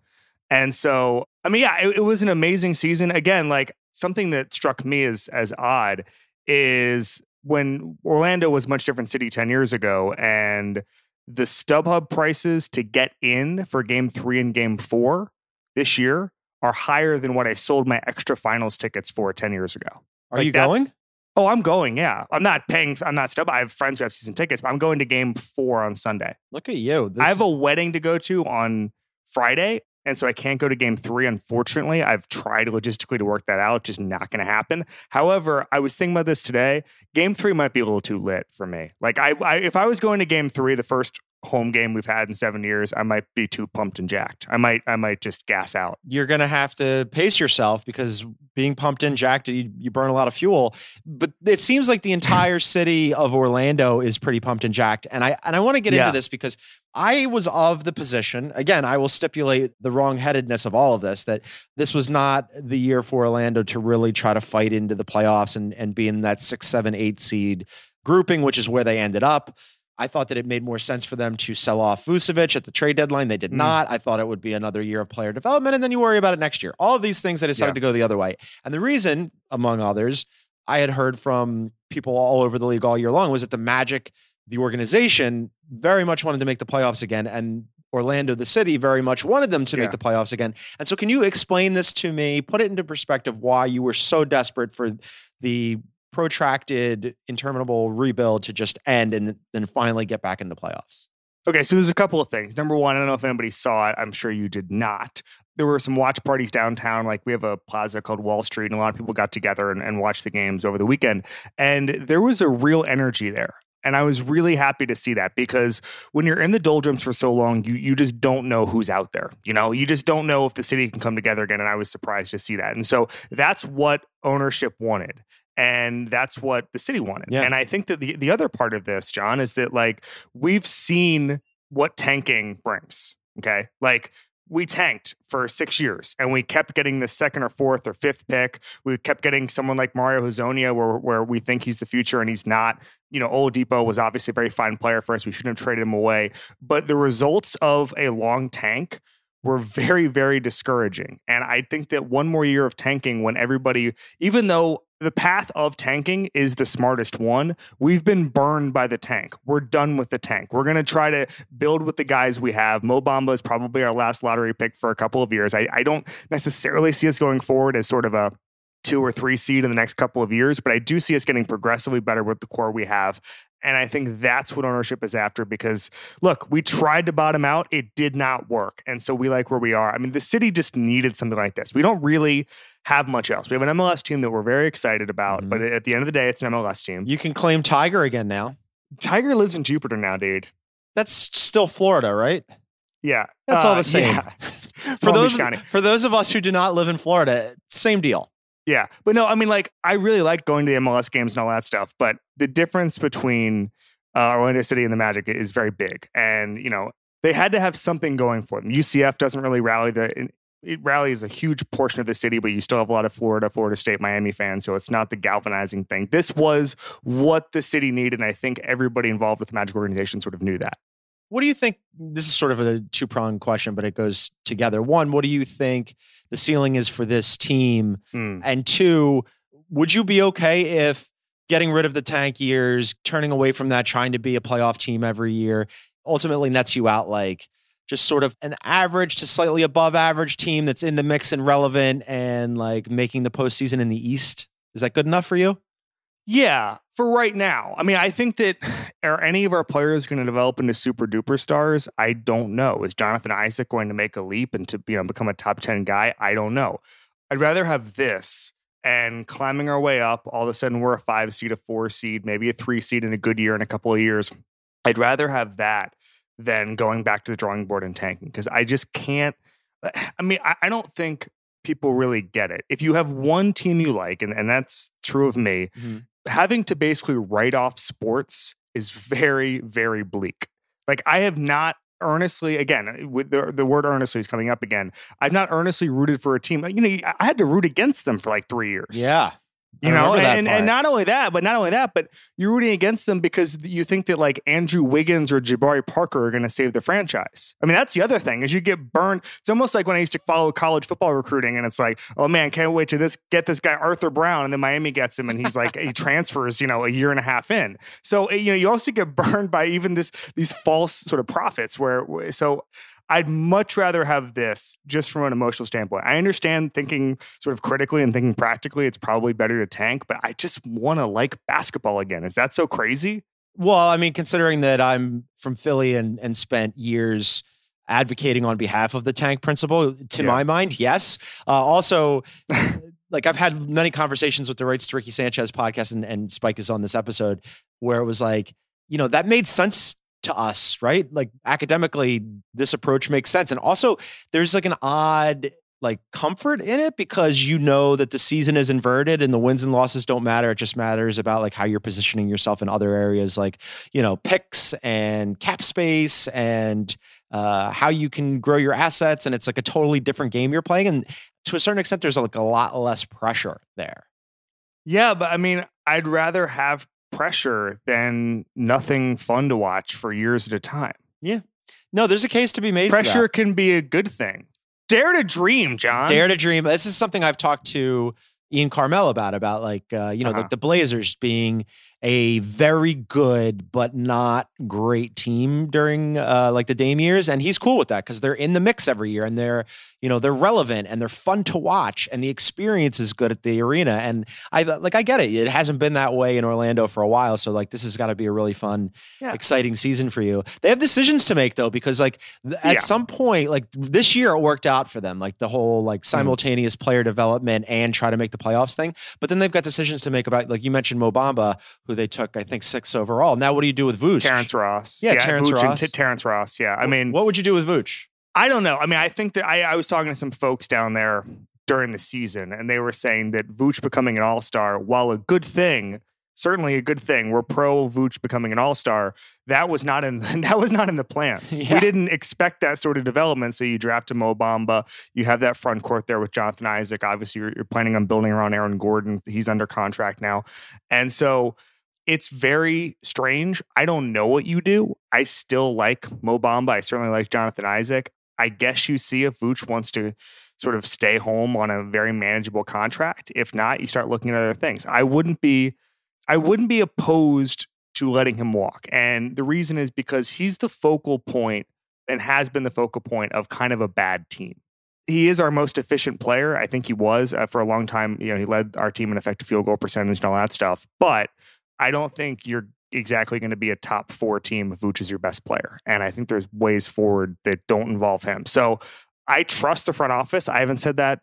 and so I mean, yeah, it, it was an amazing season. Again, like something that struck me as as odd is when Orlando was a much different city ten years ago, and the StubHub prices to get in for Game Three and Game Four this year are higher than what I sold my extra finals tickets for ten years ago. Are Like, you going? Oh, I'm going. Yeah, I'm not paying. I'm not stub. I have friends who have season tickets, but I'm going to game four on Sunday. Look at you. This I have a wedding to go to on Friday, and so I can't go to game three. Unfortunately, I've tried logistically to work that out. Just not going to happen. However, I was thinking about this today. Game three might be a little too lit for me. Like, I, I if I was going to game three, the first home game we've had in seven years, I might be too pumped and jacked. I might, I might just gas out. you're going to have to pace yourself because being pumped and jacked, you, you burn a lot of fuel. But it seems like the entire city of Orlando is pretty pumped and jacked. And I and I want to get Yeah. into this because I was of the position. Again, I will stipulate the wrongheadedness of all of this that this was not the year for Orlando to really try to fight into the playoffs and and be in that six, seven, eight seed grouping, which is where they ended up. I thought that it made more sense for them to sell off Vucevic at the trade deadline. They did Mm. not. I thought it would be another year of player development, and then you worry about it next year. All of these things, they decided Yeah. to go the other way. And the reason, among others, I had heard from people all over the league all year long was that the Magic, the organization, very much wanted to make the playoffs again, and Orlando, the city, very much wanted them to Yeah. make the playoffs again. And so, can you explain this to me? Put it into perspective why you were so desperate for the protracted, interminable rebuild to just end and then finally get back in the playoffs. Okay, so there's a couple of things. Number one, I don't know if anybody saw it. I'm sure you did not. There were some watch parties downtown. Like we have a plaza called Wall Street, and a lot of people got together and, and watched the games over the weekend. And there was a real energy there. And I was really happy to see that because when you're in the doldrums for so long, you you just don't know who's out there. You know, you just don't know if the city can come together again. And I was surprised to see that. And so that's what ownership wanted. And that's what the city wanted. Yeah. And I think that the, the other part of this, John, is that like we've seen what tanking brings. Okay. Like we tanked for six years and we kept getting the second or fourth or fifth pick. We kept getting someone like Mario Hezonja where, where we think he's the future and he's not. You know, Oladipo was obviously a very fine player for us. We shouldn't have traded him away. But the results of a long tank were very, very discouraging. And I think that one more year of tanking when everybody, even though the path of tanking is the smartest one, we've been burned by the tank. We're done with the tank. We're going to try to build with the guys we have. Mo Bamba is probably our last lottery pick for a couple of years. I, I don't necessarily see us going forward as sort of a two or three seed in the next couple of years, but I do see us getting progressively better with the core we have. And I think that's what ownership is after because look, we tried to bottom out, it did not work. And so we like where we are. I mean, the city just needed something like this. We don't really have much else. We have an MLS team that we're very excited about, Mhm. but at the end of the day, it's an MLS team. You can claim Tiger again now. Tiger lives in Jupiter now, dude. That's still Florida, right? Yeah. That's all Uh, the same. yeah. For those County. for those of us who do not live in Florida, same deal. Yeah. But no, I mean, like, I really like going to the MLS games and all that stuff. But the difference between uh, Orlando City and the Magic is very big. And, you know, they had to have something going for them. UCF doesn't really rally the. It rallies a huge portion of the city, but you still have a lot of Florida, Florida State, Miami fans. So it's not the galvanizing thing. This was what the city needed. And I think everybody involved with the Magic organization sort of knew that. What do you think? This is sort of a two pronged question, but it goes together. One, what do you think the ceiling is for this team? Mm. And two, would you be okay if getting rid of the tank years, turning away from that, trying to be a playoff team every year, ultimately nets you out like just sort of an average to slightly above average team that's in the mix and relevant and like making the postseason in the East? Is that good enough for you? Yeah, for right now. I mean, I think that are any of our players going to develop into super duper stars? I don't know. Is Jonathan Isaac going to make a leap and to you know become a top 10 guy? I don't know. I'd rather have this and climbing our way up. All of a sudden, we're a five seed, a four seed, maybe a three seed in a good year in a couple of years. I'd rather have that than going back to the drawing board and tanking because I just can't. I mean, I, I don't think people really get it. If you have one team you like, and, and that's true of me, Mhm. Having to basically write off sports is very, very bleak. Like I have not earnestly, again, uh, with the, the word earnestly is coming up again. I've not earnestly rooted for a team. You know, I had to root against them for like three years. Yeah. You know, and, part. and not only that, but not only that, but you're rooting against them because you think that like Andrew Wiggins or Jabari Parker are going to save the franchise. I mean, that's the other thing is you get burned. It's almost like when I used to follow college football recruiting, and it's like, oh man, can't wait to this get this guy Arthur Brown, and then Miami gets him, and he's like he transfers, you know, a year and a half in. So eh, you know, you also get burned by even this these false sort of prophets. Where so I'd much rather have this just from an emotional standpoint. I understand thinking sort of critically and thinking practically, it's probably better to tank, but I just want to like basketball again. Is that so crazy? Well, I mean, considering that I'm from Philly and and spent years advocating on behalf of the tank principle, to Yeah. my mind, yes. Uh, also, like I've had many conversations with the Rights to Ricky Sanchez podcast, and, and Spike is on this episode, where it was like, you know, that made sense to us, right? Like academically, this approach makes sense, and also there's like an odd like comfort in it because you know that the season is inverted and the wins and losses don't matter. It just matters about like how you're positioning yourself in other areas, like you know picks and cap space and uh, how you can grow your assets. And it's like a totally different game you're playing. And to a certain extent, there's like a lot less pressure there. Yeah, but I mean, I'd rather have pressure than nothing fun to watch for years at a time. Yeah. No, there's a case to be made. for that. Pressure can be a good thing. Dare to dream, John. Dare to dream. This is something I've talked to Ian Karmel about, about like, uh, you know, Uh-huh. like the Blazers being a very good but not great team during uh, like the Dame years, and he's cool with that because they're in the mix every year and they're you know they're relevant and they're fun to watch and the experience is good at the arena. And I like I get it. It hasn't been that way in Orlando for a while, so like this has got to be a really fun, Yeah. exciting season for you. They have decisions to make though because like th- at Yeah. some point, like this year, it worked out for them, like the whole like Mm. simultaneous player development and try to make the playoffs thing. But then they've got decisions to make about like you mentioned Mo Bamba, who they took I think six overall. Now what do you do with Vooch? Terrence Ross. Yeah, Terrence Vooch Ross. T- Terrence Ross. Yeah. I mean, what would you do with Vooch? I don't know. I mean, I think that I, I was talking to some folks down there during the season, and they were saying that Vooch becoming an all star, while a good thing, certainly a good thing, we're pro Vooch becoming an all star. That was not in that was not in the plans. Yeah. We didn't expect that sort of development. So you draft a Mo Bamba, you have that front court there with Jonathan Isaac. Obviously, you're, you're planning on building around Aaron Gordon. He's under contract now, and so it's very strange. I don't know what you do. I still like Mo Bamba. I certainly like Jonathan Isaac. I guess you see if Vooch wants to sort of stay home on a very manageable contract. If not, you start looking at other things. I wouldn't be I wouldn't be opposed to letting him walk. And the reason is because he's the focal point and has been the focal point of kind of a bad team. He is our most efficient player. I think he was uh, for a long time. You know, he led our team in effective field goal percentage and all that stuff. But I don't think you're exactly going to be a top four team if Vooch is your best player. And I think there's ways forward that don't involve him. So I trust the front office. I haven't said that.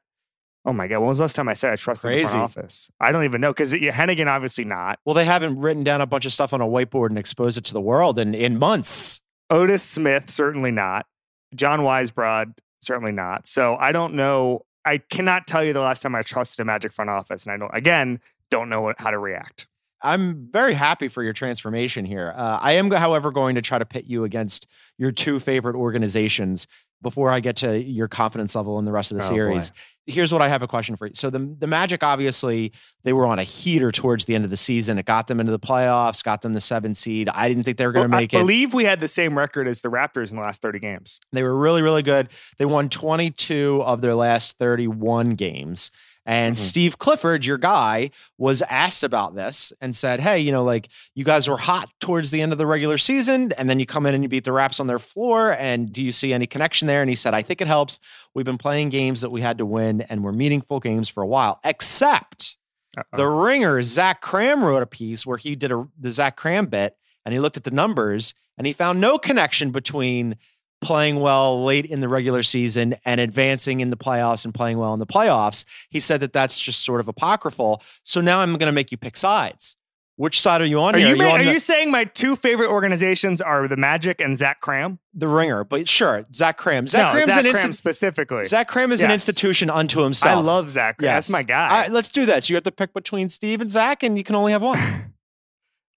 Oh my God. When was the last time I said I trusted the front office? I don't even know because Hennigan obviously not. Well, they haven't written down a bunch of stuff on a whiteboard and exposed it to the world in, in months. Otis Smith, certainly not. John Weisbrod, certainly not. So I don't know. I cannot tell you the last time I trusted a Magic front office. And I don't, again, don't know what, how to react. I'm very happy for your transformation here. Uh, I am, however, going to try to pit you against your two favorite organizations before I get to your confidence level in the rest of the Oh, series. Here's what I have a question for you. So the the Magic, obviously, they were on a heater towards the end of the season. It got them into the playoffs, got them the seven seed. I didn't think they were going to Well, make I it. I believe we had the same record as the Raptors in the last 30 games. They were really, really good. They won 22 of their last 31 games. And Mhm. Steve Clifford, your guy, was asked about this and said, Hey, you know, like you guys were hot towards the end of the regular season, and then you come in and you beat the Raps on their floor. And do you see any connection there? And he said, I think it helps. We've been playing games that we had to win and were meaningful games for a while, except Uh-oh. the ringer, Zach Kram wrote a piece where he did a, the Zach Kram bit and he looked at the numbers and he found no connection between playing well late in the regular season and advancing in the playoffs and playing well in the playoffs. He said that that's just sort of apocryphal. So now I'm going to make you pick sides. Which side are you on Are, here? you, ma- on are the, you saying my two favorite organizations are the Magic and Zach Kram? the ringer? But sure, Zach Kram. Zach no, Kram's Zach an Kram insti- specifically. Zach Kram is an institution unto himself. I love Zach Kram. That's my guy. All right, let's do this. You have to pick between Steve and Zach, and you can only have one.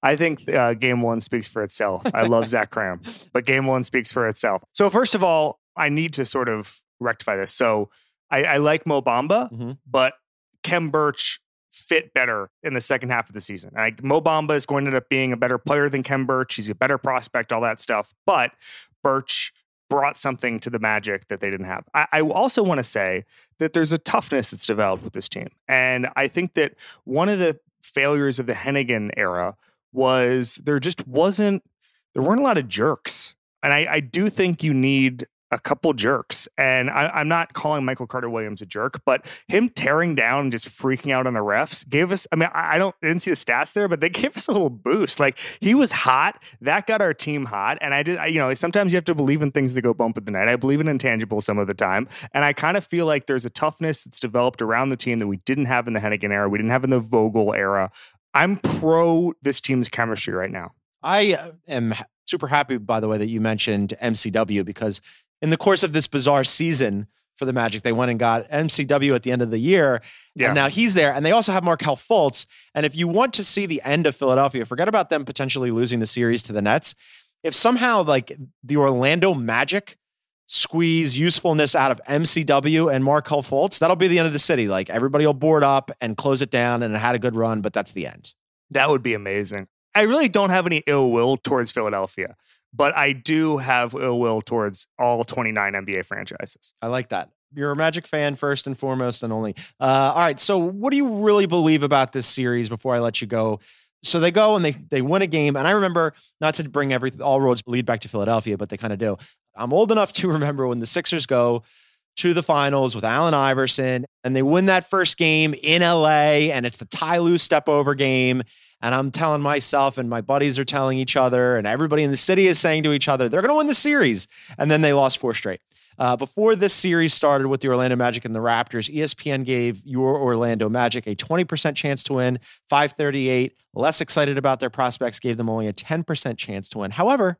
I think uh, game one speaks for itself. I love Zach Kram, but game one speaks for itself. So, first of all, I need to sort of rectify this. So, I, I like Mo Bamba, Mhm. but Khem Birch fit better in the second half of the season. I, Mo Bamba is going to end up being a better player than Khem Birch. He's a better prospect, all that stuff. But Birch brought something to the Magic that they didn't have. I, I also want to say that there's a toughness that's developed with this team. And I think that one of the failures of the Hennigan era was there just wasn't there weren't a lot of jerks and i, I do think you need a couple jerks and I, i'm not calling michael carter williams a jerk but him tearing down and just freaking out on the refs gave us i mean i, I don't didn't see the stats there but they gave us a little boost like he was hot that got our team hot and i did I, you know sometimes you have to believe in things that go bump with the night i believe in intangibles some of the time and i kind of feel like there's a toughness that's developed around the team that we didn't have in the hennigan era we didn't have in the vogel era I'm pro this team's chemistry right now. I uh, am super happy, by the way, that you mentioned MCW because in the course of this bizarre season for the Magic, they went and got MCW at the end of the year. Yeah. And now he's there. And they also have Markelle Fultz. And if you want to see the end of Philadelphia, forget about them potentially losing the series to the Nets. If somehow like the Orlando Magic squeeze usefulness out of MCW and Markelle Fultz, that'll be the end of the city. Like everybody will board up and close it down and it had a good run, but that's the end. That would be amazing. I really don't have any ill will towards Philadelphia, but I do have ill will towards all 29 NBA franchises. I like that. You're a Magic fan first and foremost and only. Uh, all right. So, what do you really believe about this series before I let you go? So they go and they they win a game, and I remember not to bring every all roads lead back to Philadelphia, but they kind of do. I'm old enough to remember when the Sixers go to the finals with Allen Iverson, and they win that first game in LA, and it's the Ty Lue step over game. And I'm telling myself, and my buddies are telling each other, and everybody in the city is saying to each other, they're going to win the series. And then they lost four straight. Uh, before this series started with the Orlando Magic and the Raptors, ESPN gave your Orlando Magic a 20% chance to win, 538. Less excited about their prospects, gave them only a 10% chance to win. However,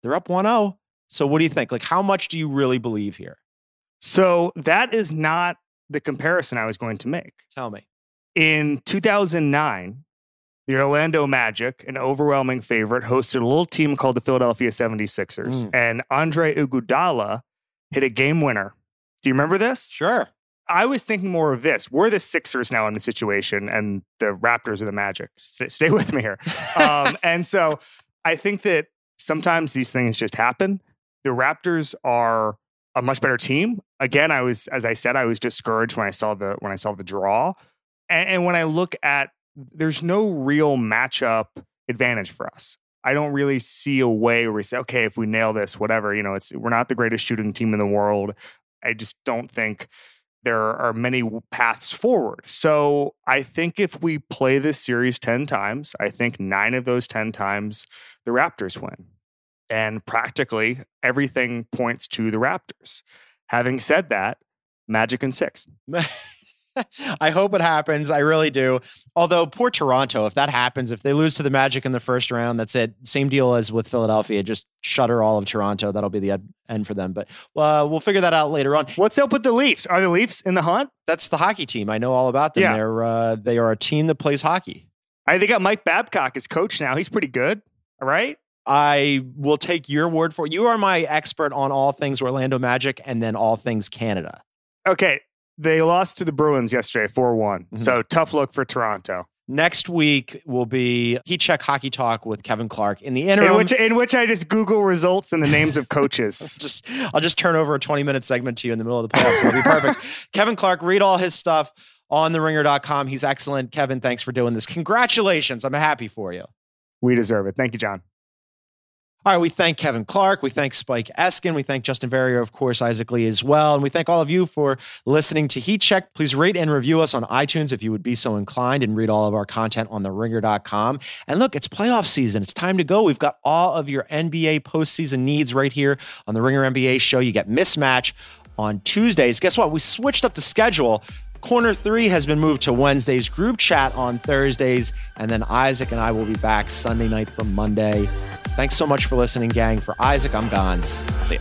they're up 1 0. So what do you think? Like, how much do you really believe here? So that is not the comparison I was going to make. Tell me. In 2009, the Orlando Magic, an overwhelming favorite, hosted a little team called the Philadelphia 76ers, Mm. and Andre Iguodala hit a game winner. Do you remember this? Sure. I was thinking more of this. We're the Sixers now in the situation, and the Raptors are the Magic. Stay, stay with me here. Um, and so I think that sometimes these things just happen. The Raptors are a much better team. Again, I was, as I said, I was discouraged when I saw the when I saw the draw, and, and when I look at, there's no real matchup advantage for us. I don't really see a way where we say, okay, if we nail this, whatever, you know, it's we're not the greatest shooting team in the world. I just don't think there are many paths forward. So I think if we play this series 10 times, I think nine of those 10 times the Raptors win. And practically everything points to the Raptors. Having said that, Magic and six. I hope it happens. I really do. Although poor Toronto, if that happens, if they lose to the Magic in the first round, that's it. Same deal as with Philadelphia. Just shutter all of Toronto. That'll be the end for them. But uh, we'll figure that out later on. What's up with the Leafs? Are the Leafs in the hunt? That's the hockey team. I know all about them. Yeah. They're uh, they are a team that plays hockey. I they got Mike Babcock as coach now. He's pretty good. All right. I will take your word for it. You are my expert on all things Orlando Magic and then all things Canada. Okay. They lost to the Bruins yesterday, 4 one Mhm. So tough look for Toronto. Next week will be Heat Check Hockey Talk with Kevin Clark. In the interim, In which, in which I just Google results and the names of coaches. just I'll just turn over a 20 minute segment to you in the middle of the playoffs. It'll be perfect. Kevin Clark, read all his stuff on theringer.com. He's excellent. Kevin, thanks for doing this. Congratulations. I'm happy for you. we deserve it. Thank you, John. All right, we thank Kevin Clark. We thank Spike Eskin. We thank Justin Verrier, of course, Isaac Lee as well. And we thank all of you for listening to Heat Check. Please rate and review us on iTunes if you would be so inclined and read all of our content on theringer.com. And look, it's playoff season. It's time to go. We've got all of your NBA postseason needs right here on the Ringer NBA show. You get mismatch on Tuesdays. Guess what? We switched up the schedule. Corner three has been moved to Wednesdays, group chat on Thursdays, and then Isaac and I will be back Sunday night for Monday. Thanks so much for listening, gang. For Isaac, I'm Gons. See ya.